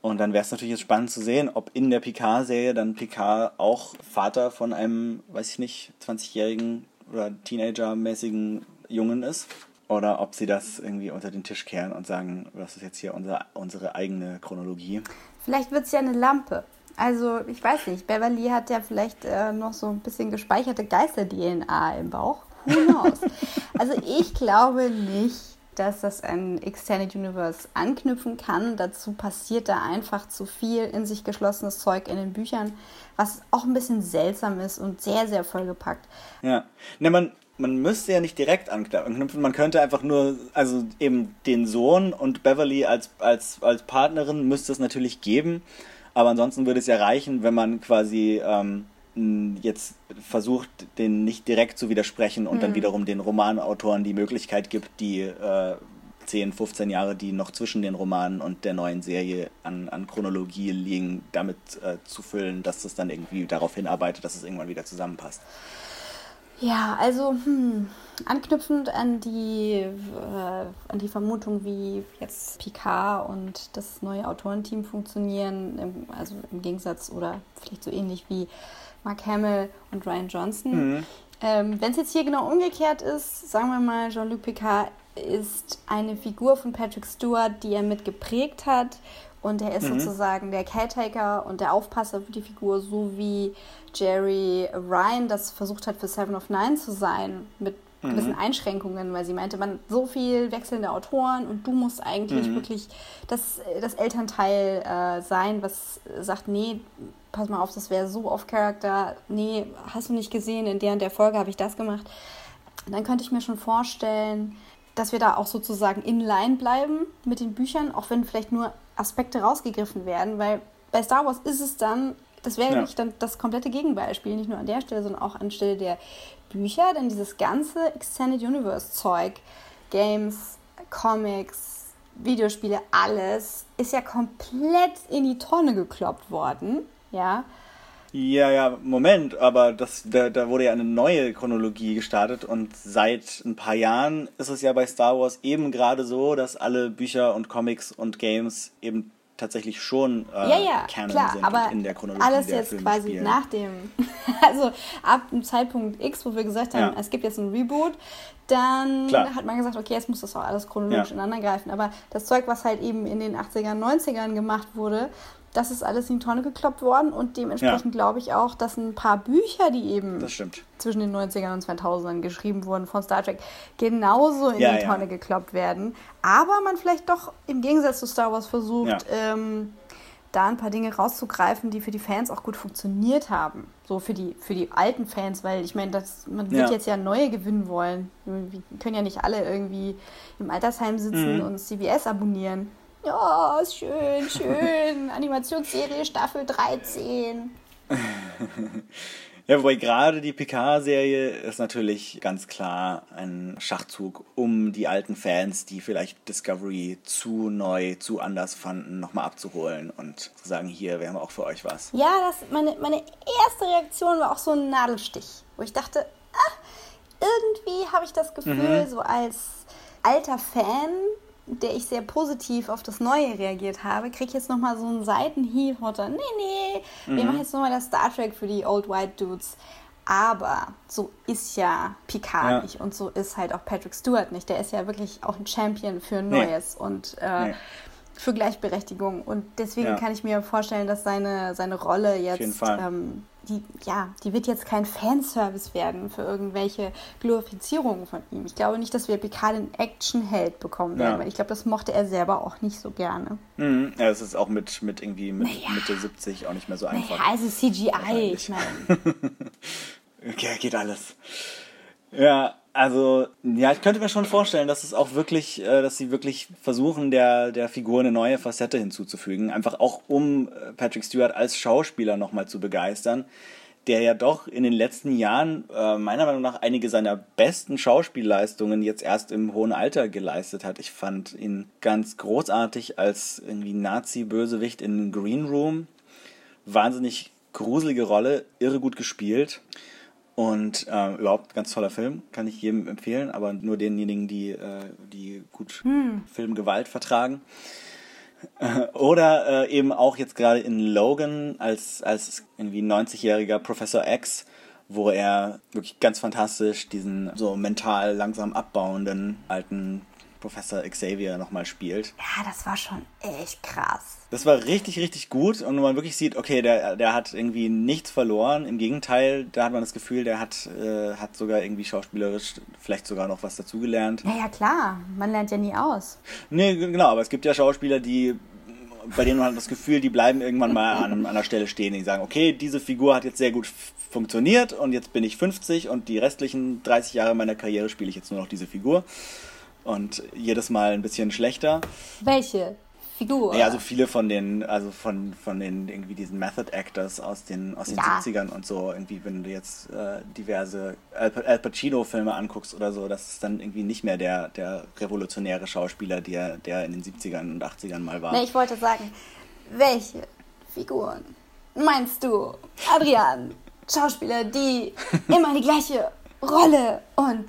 Und dann wäre es natürlich jetzt spannend zu sehen, ob in der Picard-Serie dann Picard auch Vater von einem, weiß ich nicht, 20-jährigen oder Teenager-mäßigen Jungen ist. Oder ob sie das irgendwie unter den Tisch kehren und sagen, das ist jetzt hier unser, unsere eigene Chronologie. Vielleicht wird es ja eine Lampe. Also, ich weiß nicht. Beverly hat ja vielleicht äh, noch so ein bisschen gespeicherte Geister-DNA im Bauch. Who knows? also, ich glaube nicht, dass das an Extended Universe anknüpfen kann. Dazu passiert da einfach zu viel in sich geschlossenes Zeug in den Büchern, was auch ein bisschen seltsam ist und sehr, sehr vollgepackt. Ja. Ne, man, man müsste ja nicht direkt anknüpfen, man könnte einfach nur, also eben den Sohn und Beverly als, als, als Partnerin müsste es natürlich geben, aber ansonsten würde es ja reichen, wenn man quasi ähm, jetzt versucht, den nicht direkt zu widersprechen und dann wiederum den Romanautoren die Möglichkeit gibt, die äh, 10, 15 Jahre, die noch zwischen den Romanen und der neuen Serie an, an Chronologie liegen, damit äh, zu füllen, dass das dann irgendwie darauf hinarbeitet, dass es irgendwann wieder zusammenpasst. Ja, also hm, anknüpfend an die, äh, an die Vermutung, wie jetzt Picard und das neue Autorenteam funktionieren, im, also im Gegensatz oder vielleicht so ähnlich wie Mark Hamill und Ryan Johnson. Ähm, Wenn es jetzt hier genau umgekehrt ist, sagen wir mal, Jean-Luc Picard ist eine Figur von Patrick Stewart, die er mit geprägt hat. Und er ist sozusagen der Caretaker und der Aufpasser für die Figur, so wie Jerry Ryan das versucht hat für Seven of Nine zu sein, mit gewissen Einschränkungen, weil sie meinte, man so viel wechselnde Autoren und du musst eigentlich wirklich das, das Elternteil äh, sein, was sagt, nee, pass mal auf, das wäre so off-Character, nee, hast du nicht gesehen, in der und der Folge habe ich das gemacht. Dann könnte ich mir schon vorstellen, dass wir da auch sozusagen in line bleiben mit den Büchern, auch wenn vielleicht nur Aspekte rausgegriffen werden, weil bei Star Wars ist es dann, das wäre Ja. dann das komplette Gegenbeispiel, nicht nur an der Stelle, sondern auch anstelle der Bücher, denn dieses ganze Extended Universe Zeug, Games, Comics, Videospiele, alles ist ja komplett in die Tonne gekloppt worden, ja. Ja, ja, Moment, aber das, da, da wurde ja eine neue Chronologie gestartet und seit ein paar Jahren ist es ja bei Star Wars eben gerade so, dass alle Bücher und Comics und Games eben tatsächlich schon äh, ja, ja, Canon klar, sind aber in der Chronologie alles der jetzt Filme quasi spielen. nach dem, also ab dem Zeitpunkt X, wo wir gesagt haben, Ja. es gibt jetzt ein Reboot, dann Klar. hat man gesagt, okay, jetzt muss das auch alles chronologisch Ja. ineinander greifen. Aber das Zeug, was halt eben in den 80ern, 90ern gemacht wurde, das ist alles in die Tonne gekloppt worden und dementsprechend glaube ich auch, dass ein paar Bücher, die eben zwischen den 90ern und 2000ern geschrieben wurden von Star Trek, genauso in Ja, die ja. Tonne gekloppt werden. Aber man vielleicht doch im Gegensatz zu Star Wars versucht, Ja. ähm, da ein paar Dinge rauszugreifen, die für die Fans auch gut funktioniert haben. So für die, für die alten Fans, weil ich meine, man wird Ja. jetzt ja neue gewinnen wollen. Wir können ja nicht alle irgendwie im Altersheim sitzen Mhm. und CBS abonnieren. Ja, ist schön, schön. Animationsserie Staffel 13. Ja, wobei gerade die Picard-Serie ist natürlich ganz klar ein Schachzug, um die alten Fans, die vielleicht Discovery zu neu, zu anders fanden, nochmal abzuholen und zu sagen, hier, wir haben auch für euch was. Ja, das, meine, meine erste Reaktion war auch so ein Nadelstich, wo ich dachte, ah, irgendwie habe ich das Gefühl, so als alter Fan, der ich sehr positiv auf das Neue reagiert habe, kriege ich jetzt nochmal so einen Seitenhieb runter. Nee, nee, wir machen jetzt nochmal das Star Trek für die Old White Dudes. Aber so ist ja Picard Ja. nicht und so ist halt auch Patrick Stewart nicht. Der ist ja wirklich auch ein Champion für Nee. Neues und äh, Nee. für Gleichberechtigung. Und deswegen Ja. kann ich mir vorstellen, dass seine, seine Rolle jeden jetzt, Fall. ähm, die, ja, die wird jetzt kein Fanservice werden für irgendwelche Glorifizierungen von ihm. Ich glaube nicht, dass wir Picard den Actionheld bekommen werden, Ja. weil ich glaube, das mochte er selber auch nicht so gerne. Mhm. Ja, es ist auch mit, mit irgendwie mit Mitte 70 auch nicht mehr so einfach. Naja, also CGI, ich meine. Okay, geht alles. Ja, also, ja, ich könnte mir schon vorstellen, dass es auch wirklich, äh, dass sie wirklich versuchen, der, der Figur eine neue Facette hinzuzufügen. Einfach auch, um äh, Patrick Stewart als Schauspieler nochmal zu begeistern, der ja doch in den letzten Jahren äh, meiner Meinung nach einige seiner besten Schauspielleistungen jetzt erst im hohen Alter geleistet hat. Ich fand ihn ganz großartig als irgendwie Nazi-Bösewicht in Green Room. Wahnsinnig gruselige Rolle, irre gut gespielt. Und ähm, überhaupt ganz toller Film, kann ich jedem empfehlen, aber nur denjenigen, die, äh, die gut Filmgewalt vertragen. Äh, Oder äh, eben auch jetzt gerade in Logan als, als irgendwie 90-jähriger Professor X, wo er wirklich ganz fantastisch diesen so mental langsam abbauenden alten Professor Xavier nochmal spielt. Ja, das war schon echt krass. Das war richtig, richtig gut und man wirklich sieht, okay, der, der hat irgendwie nichts verloren. Im Gegenteil, da hat man das Gefühl, der hat, äh, hat sogar irgendwie schauspielerisch vielleicht sogar noch was dazugelernt. Ja, ja, klar. Man lernt ja nie aus. Nee, genau, aber es gibt ja Schauspieler, die bei denen man hat das Gefühl, die bleiben irgendwann mal an, an einer Stelle stehen. Die sagen, okay, diese Figur hat jetzt sehr gut funktioniert und jetzt bin ich 50 und die restlichen 30 Jahre meiner Karriere spiele ich jetzt nur noch diese Figur. Und jedes Mal ein bisschen schlechter. Welche Figur? Ja, also viele von den, also von, von den irgendwie diesen Method Actors aus den, aus den Ja. 70ern und so, irgendwie, wenn du jetzt äh, diverse Al, Al Pacino-Filme anguckst oder so, das ist dann irgendwie nicht mehr der, der revolutionäre Schauspieler, der, der in den 70ern und 80ern mal war. Nee, ich wollte sagen, welche Figuren meinst du, Adrian? Schauspieler, die immer die gleiche Rolle und.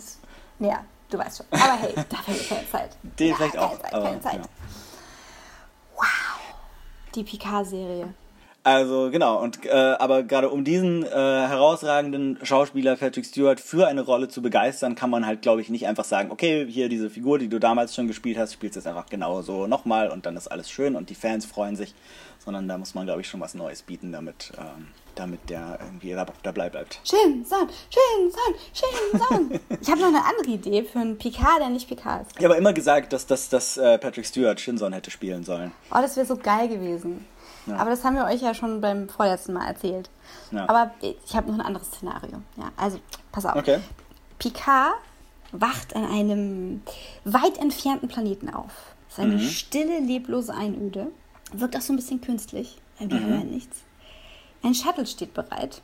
Ja, du weißt schon. Aber hey, dafür habe ich keine Zeit. Den ja, vielleicht keine auch, Zeit, aber, keine Zeit. ja. Die Picard-Serie. Also genau, und äh, aber gerade um diesen äh, herausragenden Schauspieler Patrick Stewart für eine Rolle zu begeistern, kann man halt, glaube ich, nicht einfach sagen, okay, hier diese Figur, die du damals schon gespielt hast, spielst jetzt einfach genau so nochmal und dann ist alles schön und die Fans freuen sich, sondern da muss man, glaube ich, schon was Neues bieten, damit, ähm, damit der irgendwie da, dabei bleibt. Shinson, Shinson, Shinson. Ich habe noch eine andere Idee für einen Picard, der nicht Picard ist. Ich habe immer gesagt, dass, dass, dass äh, Patrick Stewart Shinson hätte spielen sollen. Oh, das wäre so geil gewesen. Aber das haben wir euch ja schon beim vorletzten Mal erzählt. Ja. Aber ich habe noch ein anderes Szenario. Ja, also, pass auf. Okay. Picard wacht an einem weit entfernten Planeten auf. Es ist eine Mhm. stille, leblose Einöde. Wirkt auch so ein bisschen künstlich. Wir Mhm. hören nichts. Ein Shuttle steht bereit.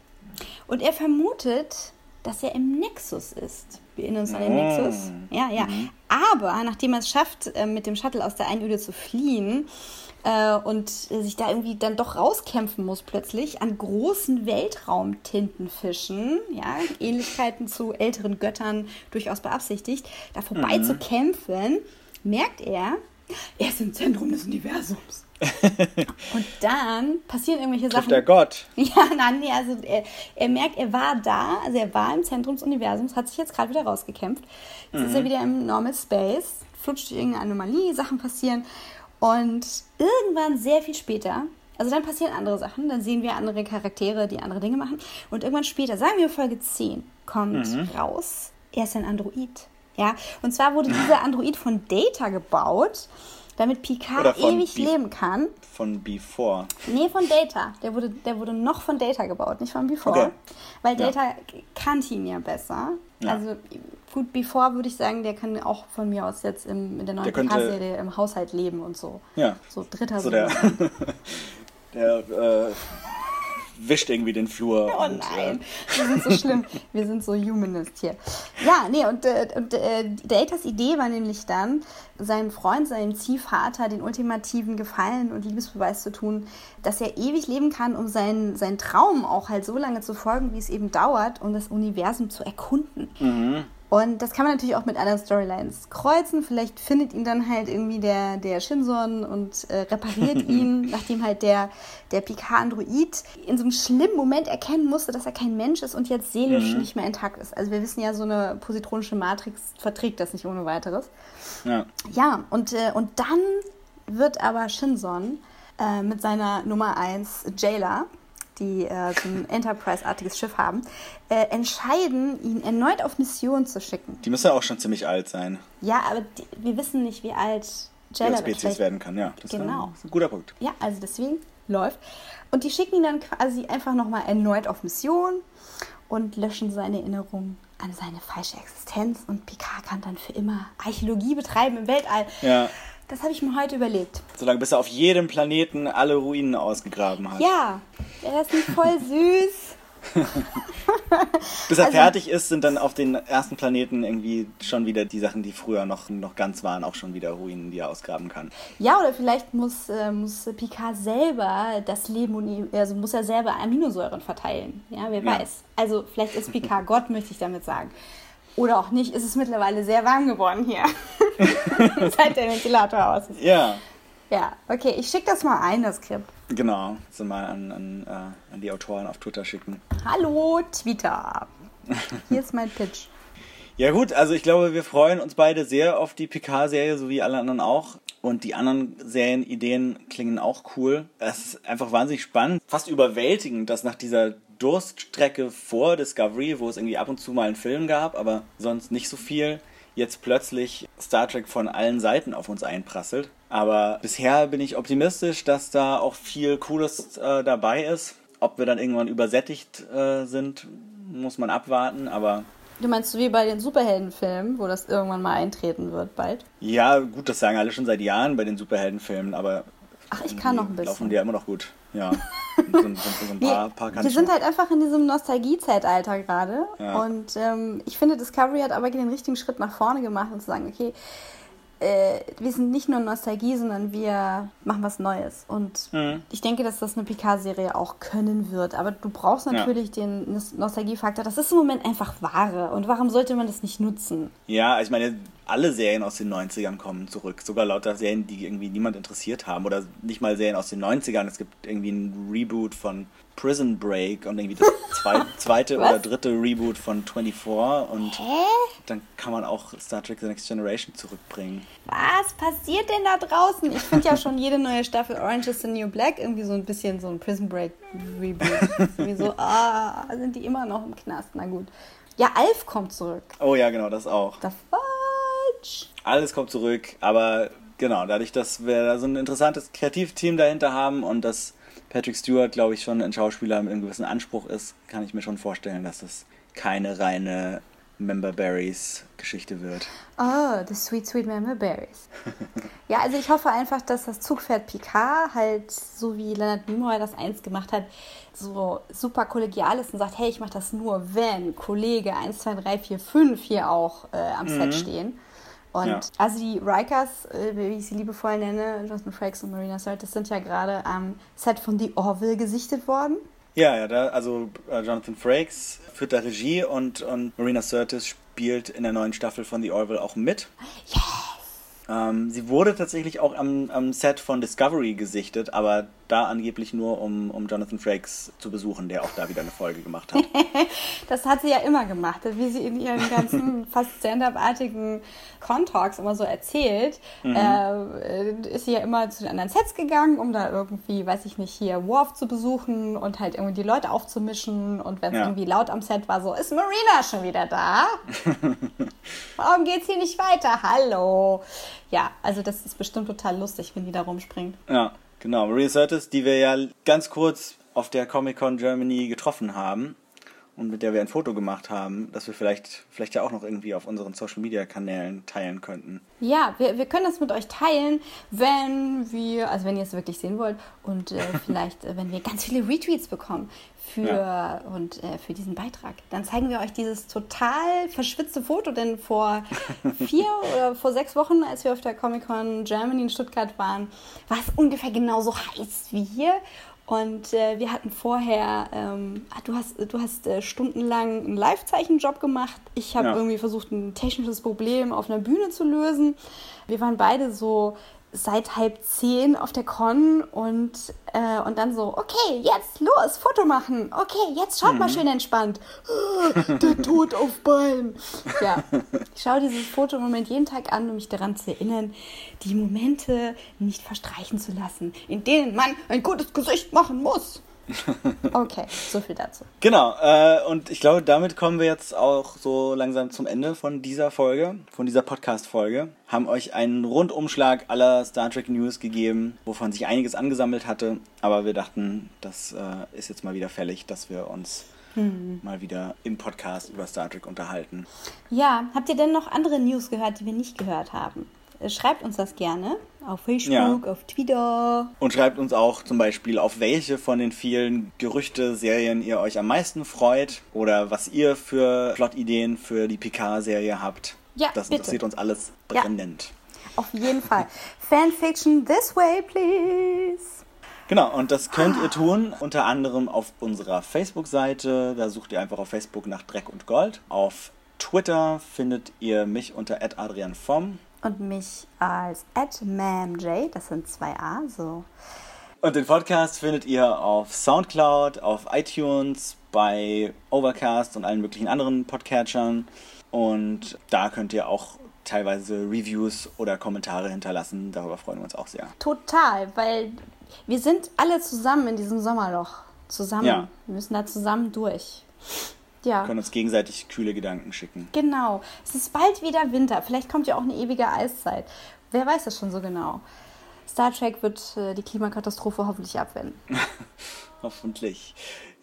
Und er vermutet, dass er im Nexus ist. Wir erinnern uns an den Oh. Nexus. Ja, ja. Aber nachdem er es schafft, äh, mit dem Shuttle aus der Einöde zu fliehen äh, und sich da irgendwie dann doch rauskämpfen muss plötzlich an großen Weltraumtintenfischen, ja, Ähnlichkeiten zu älteren Göttern durchaus beabsichtigt, da vorbei Mhm. zu kämpfen, merkt er, er ist im Zentrum des Universums. Und dann passieren irgendwelche Trifft Sachen. der Gott. Ja, nein, nee, also er, er merkt, er war da, also er war im Zentrum des Universums, hat sich jetzt gerade wieder rausgekämpft. Jetzt ist er wieder im Normal Space, flutscht durch irgendeine Anomalie, Sachen passieren und irgendwann sehr viel später, also dann passieren andere Sachen, dann sehen wir andere Charaktere, die andere Dinge machen und irgendwann später, sagen wir Folge 10, kommt raus, er ist ein Android. Ja, und zwar wurde dieser Android von Data gebaut, damit Picard ewig Be- leben kann. Von Before. Nee, von Data. Der wurde, der wurde noch von Data gebaut, nicht von Before. Okay. Weil Ja. Data kannte ihn ja besser. Ja. Also gut, Before würde ich sagen, der kann auch von mir aus jetzt im, in der neuen PK-Serie im Haushalt leben und so. Ja. So dritter So der, der äh, wischt irgendwie den Flur. Oh und, nein, Äh, wir sind so schlimm. Wir sind so humanist hier. Ja, nee, und, äh, und äh, Datas Idee war nämlich dann, seinem Freund, seinem Ziehvater den ultimativen Gefallen und Liebesbeweis zu tun, dass er ewig leben kann, um seinen, seinen Traum auch halt so lange zu folgen, wie es eben dauert, um das Universum zu erkunden. Und das kann man natürlich auch mit anderen Storylines kreuzen. Vielleicht findet ihn dann halt irgendwie der, der Shinson und äh, repariert ihn, nachdem halt der, der Picard-Android in so einem schlimmen Moment erkennen musste, dass er kein Mensch ist und jetzt seelisch nicht mehr intakt ist. Also wir wissen ja, so eine positronische Matrix verträgt das nicht ohne weiteres. ja. Ja, und, äh, und dann wird aber Shinson äh, mit seiner Nummer 1 Jailer, die äh, so ein Enterprise-artiges Schiff haben, äh, entscheiden, ihn erneut auf Mission zu schicken. Die müsste auch schon ziemlich alt sein. Ja, aber die, wir wissen nicht, wie alt wird. Spezies werden kann, ja. Das Genau. ist ein guter Punkt. Ja, also deswegen läuft. Und die schicken ihn dann quasi einfach nochmal erneut auf Mission und löschen seine Erinnerung an seine falsche Existenz. Und Picard kann dann für immer Archäologie betreiben im Weltall. Ja. Das habe ich mir heute überlegt. Solange bis er auf jedem Planeten alle Ruinen ausgegraben hat. Ja, wäre das nicht voll süß? Bis er Also- fertig ist, sind dann auf den ersten Planeten irgendwie schon wieder die Sachen, die früher noch, noch ganz waren, auch schon wieder Ruinen, die er ausgraben kann. Ja, oder vielleicht muss, äh, muss Picard selber das Leben, also muss er selber Aminosäuren verteilen. Ja, wer Ja. weiß. Also vielleicht ist Picard Gott, möchte ich damit sagen. Oder auch nicht, ist es mittlerweile sehr warm geworden hier. Seit der Ventilator aus ist. Ja, Ja, okay, ich schicke das mal ein, das Skript. genau. So mal an, an, äh, an die Autoren auf Twitter schicken. Hallo, Twitter. Hier ist mein Pitch. Ja gut, also ich glaube, wir freuen uns beide sehr auf die Picard-Serie, so wie alle anderen auch. Und die anderen Serienideen klingen auch cool. Es ist einfach wahnsinnig spannend, fast überwältigend, dass nach dieser Durststrecke vor Discovery, wo es irgendwie ab und zu mal einen Film gab, aber sonst nicht so viel, jetzt plötzlich Star Trek von allen Seiten auf uns einprasselt. Aber bisher bin ich optimistisch, dass da auch viel Cooles äh, dabei ist. Ob wir dann irgendwann übersättigt äh, sind, muss man abwarten, aber Du meinst so wie bei den Superheldenfilmen, wo das irgendwann mal eintreten wird, bald? Ja, gut, das sagen alle schon seit Jahren bei den Superheldenfilmen, aber Ach, ich kann noch ein die laufen bisschen. die ja immer noch gut. Ja. So, ein- so, so ein paar, paar wir sind halt einfach in diesem Nostalgie-Zeitalter gerade. Ja. Und ähm, ich finde, Discovery hat aber den richtigen Schritt nach vorne gemacht und zu sagen, okay, äh, wir sind nicht nur Nostalgie, sondern wir machen was Neues. Und Mhm. ich denke, dass das eine Picard-Serie auch können wird. Aber du brauchst natürlich den Nos- Nostalgiefaktor. Das ist im Moment einfach Ware. Und warum sollte man das nicht nutzen? Ja, ich meine, alle Serien aus den 90ern kommen zurück. Sogar lauter Serien, die irgendwie niemand interessiert haben. Oder nicht mal Serien aus den 90ern. Es gibt irgendwie ein Reboot von Prison Break und irgendwie das zwei, zweite oder dritte Reboot von 24. Und dann kann man auch Star Trek The Next Generation zurückbringen. Was passiert denn da draußen? Ich finde ja schon jede neue Staffel Orange is the New Black irgendwie so ein bisschen so ein Prison Break Reboot. Irgendwie so, ah, sind die immer noch im Knast? Na gut. Ja, Alf kommt zurück. Oh ja, genau, das auch. The Fudge. Alles kommt zurück, aber genau, dadurch, dass wir da so ein interessantes Kreativteam dahinter haben und dass Patrick Stewart, glaube ich, schon ein Schauspieler mit einem gewissen Anspruch ist, kann ich mir schon vorstellen, dass das keine reine Member Berries Geschichte wird. Oh, the sweet, sweet Member Berries. ja, also ich hoffe einfach, dass das Zugpferd Picard halt, so wie Leonard Nimoy das einst gemacht hat, so super kollegial ist und sagt, hey, ich mache das nur, wenn Kollege 1, 2, 3, 4, 5 hier auch äh, am Set stehen. Und Ja. also die Rikers, äh, wie ich sie liebevoll nenne, Jonathan Frakes und Marina Sirtis, sind ja gerade am Set von The Orville gesichtet worden. Ja, ja, da, also äh, Jonathan Frakes führt da Regie und, und Marina Sirtis spielt in der neuen Staffel von The Orville auch mit. Ähm, sie wurde tatsächlich auch am, am Set von Discovery gesichtet, aber da angeblich nur, um, um Jonathan Frakes zu besuchen, der auch da wieder eine Folge gemacht hat. Das hat sie ja immer gemacht, wie sie in ihren ganzen fast stand-up-artigen Con-Talks immer so erzählt. Äh, ist sie ja immer zu den anderen Sets gegangen, um da irgendwie, weiß ich nicht, hier Worf zu besuchen und halt irgendwie die Leute aufzumischen. Und wenn es Ja. irgendwie laut am Set war, so, ist Marina schon wieder da? Warum geht's hier nicht weiter? Hallo. Ja, also das ist bestimmt total lustig, wenn die da rumspringt. Ja, genau. Maria Sirtis, die wir ja ganz kurz auf der Comic-Con Germany getroffen haben. Und mit der wir ein Foto gemacht haben, das wir vielleicht, vielleicht ja auch noch irgendwie auf unseren Social Media Kanälen teilen könnten. Ja, wir, wir können das mit euch teilen, wenn wir, also wenn ihr es wirklich sehen wollt und äh, vielleicht, äh, wenn wir ganz viele Retweets bekommen für, Ja. und, äh, für diesen Beitrag. Dann zeigen wir euch dieses total verschwitzte Foto, denn vor vier oder vor sechs Wochen, als wir auf der Comic-Con Germany in Stuttgart waren, war es ungefähr genauso heiß wie hier. Und äh, wir hatten vorher, ähm, ah, du hast, du hast äh, stundenlang einen Live-Zeichenjob gemacht. Ich habe Ja. irgendwie versucht, ein technisches Problem auf einer Bühne zu lösen. Wir waren beide so seit halb zehn auf der Con und, äh, und dann so, okay, jetzt los, Foto machen. Okay, jetzt schaut mal schön entspannt. Ah, Der Tod auf Bein. Ja, ich schaue dieses Foto im Moment jeden Tag an, um mich daran zu erinnern, die Momente nicht verstreichen zu lassen, in denen man ein gutes Gesicht machen muss. Okay, so viel dazu. Genau, äh, und ich glaube, damit kommen wir jetzt auch so langsam zum Ende von dieser Folge, von dieser Podcast-Folge. Haben euch einen Rundumschlag aller Star Trek News gegeben, wovon sich einiges angesammelt hatte, aber wir dachten, das äh, ist jetzt mal wieder fällig, dass wir uns mal wieder im Podcast über Star Trek unterhalten. Ja, habt ihr denn noch andere News gehört, die wir nicht gehört haben? Äh, Schreibt uns das gerne auf Facebook, Ja. auf Twitter. Und schreibt uns auch zum Beispiel, auf welche von den vielen Gerüchte-Serien ihr euch am meisten freut oder was ihr für Plot-Ideen für die Picard-Serie habt. Ja, das bitte. interessiert uns alles Ja. brennend. Auf jeden Fall. Fanfiction this way, please. Genau, und das könnt ihr tun unter anderem auf unserer Facebook-Seite. Da sucht ihr einfach auf Facebook nach Dreck und Gold. Auf Twitter findet ihr mich unter @adrianvom. Und mich als @mamj, das sind zwei A, so. Und den Podcast findet ihr auf Soundcloud, auf iTunes, bei Overcast und allen möglichen anderen Podcatchern. Und da könnt ihr auch teilweise Reviews oder Kommentare hinterlassen. Darüber freuen wir uns auch sehr. Total, weil wir sind alle zusammen in diesem Sommerloch. Zusammen. Ja. Wir müssen da zusammen durch. Ja. Wir können uns gegenseitig kühle Gedanken schicken. Genau. Es ist bald wieder Winter. Vielleicht kommt ja auch eine ewige Eiszeit. Wer weiß das schon so genau? Star Trek wird äh, die Klimakatastrophe hoffentlich abwenden. Hoffentlich.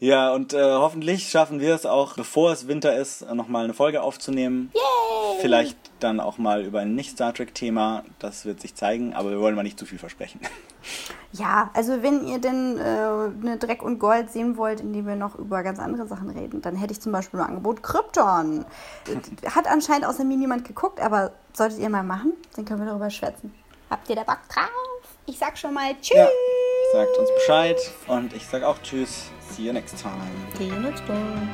Ja, und äh, hoffentlich schaffen wir es auch, bevor es Winter ist, nochmal eine Folge aufzunehmen. Yay! Vielleicht dann auch mal über ein Nicht-Star Trek-Thema. Das wird sich zeigen, aber wir wollen mal nicht zu viel versprechen. Ja, also wenn ihr denn äh, eine Dreck und Gold sehen wollt, indem wir noch über ganz andere Sachen reden, dann hätte ich zum Beispiel ein Angebot Krypton. Hat anscheinend außer mir niemand geguckt, aber solltet ihr mal machen, dann können wir darüber schwätzen. Habt ihr da Bock drauf? Ich sag schon mal Tschüss. Ja, sagt uns Bescheid und ich sag auch Tschüss. See you next time. See you next time.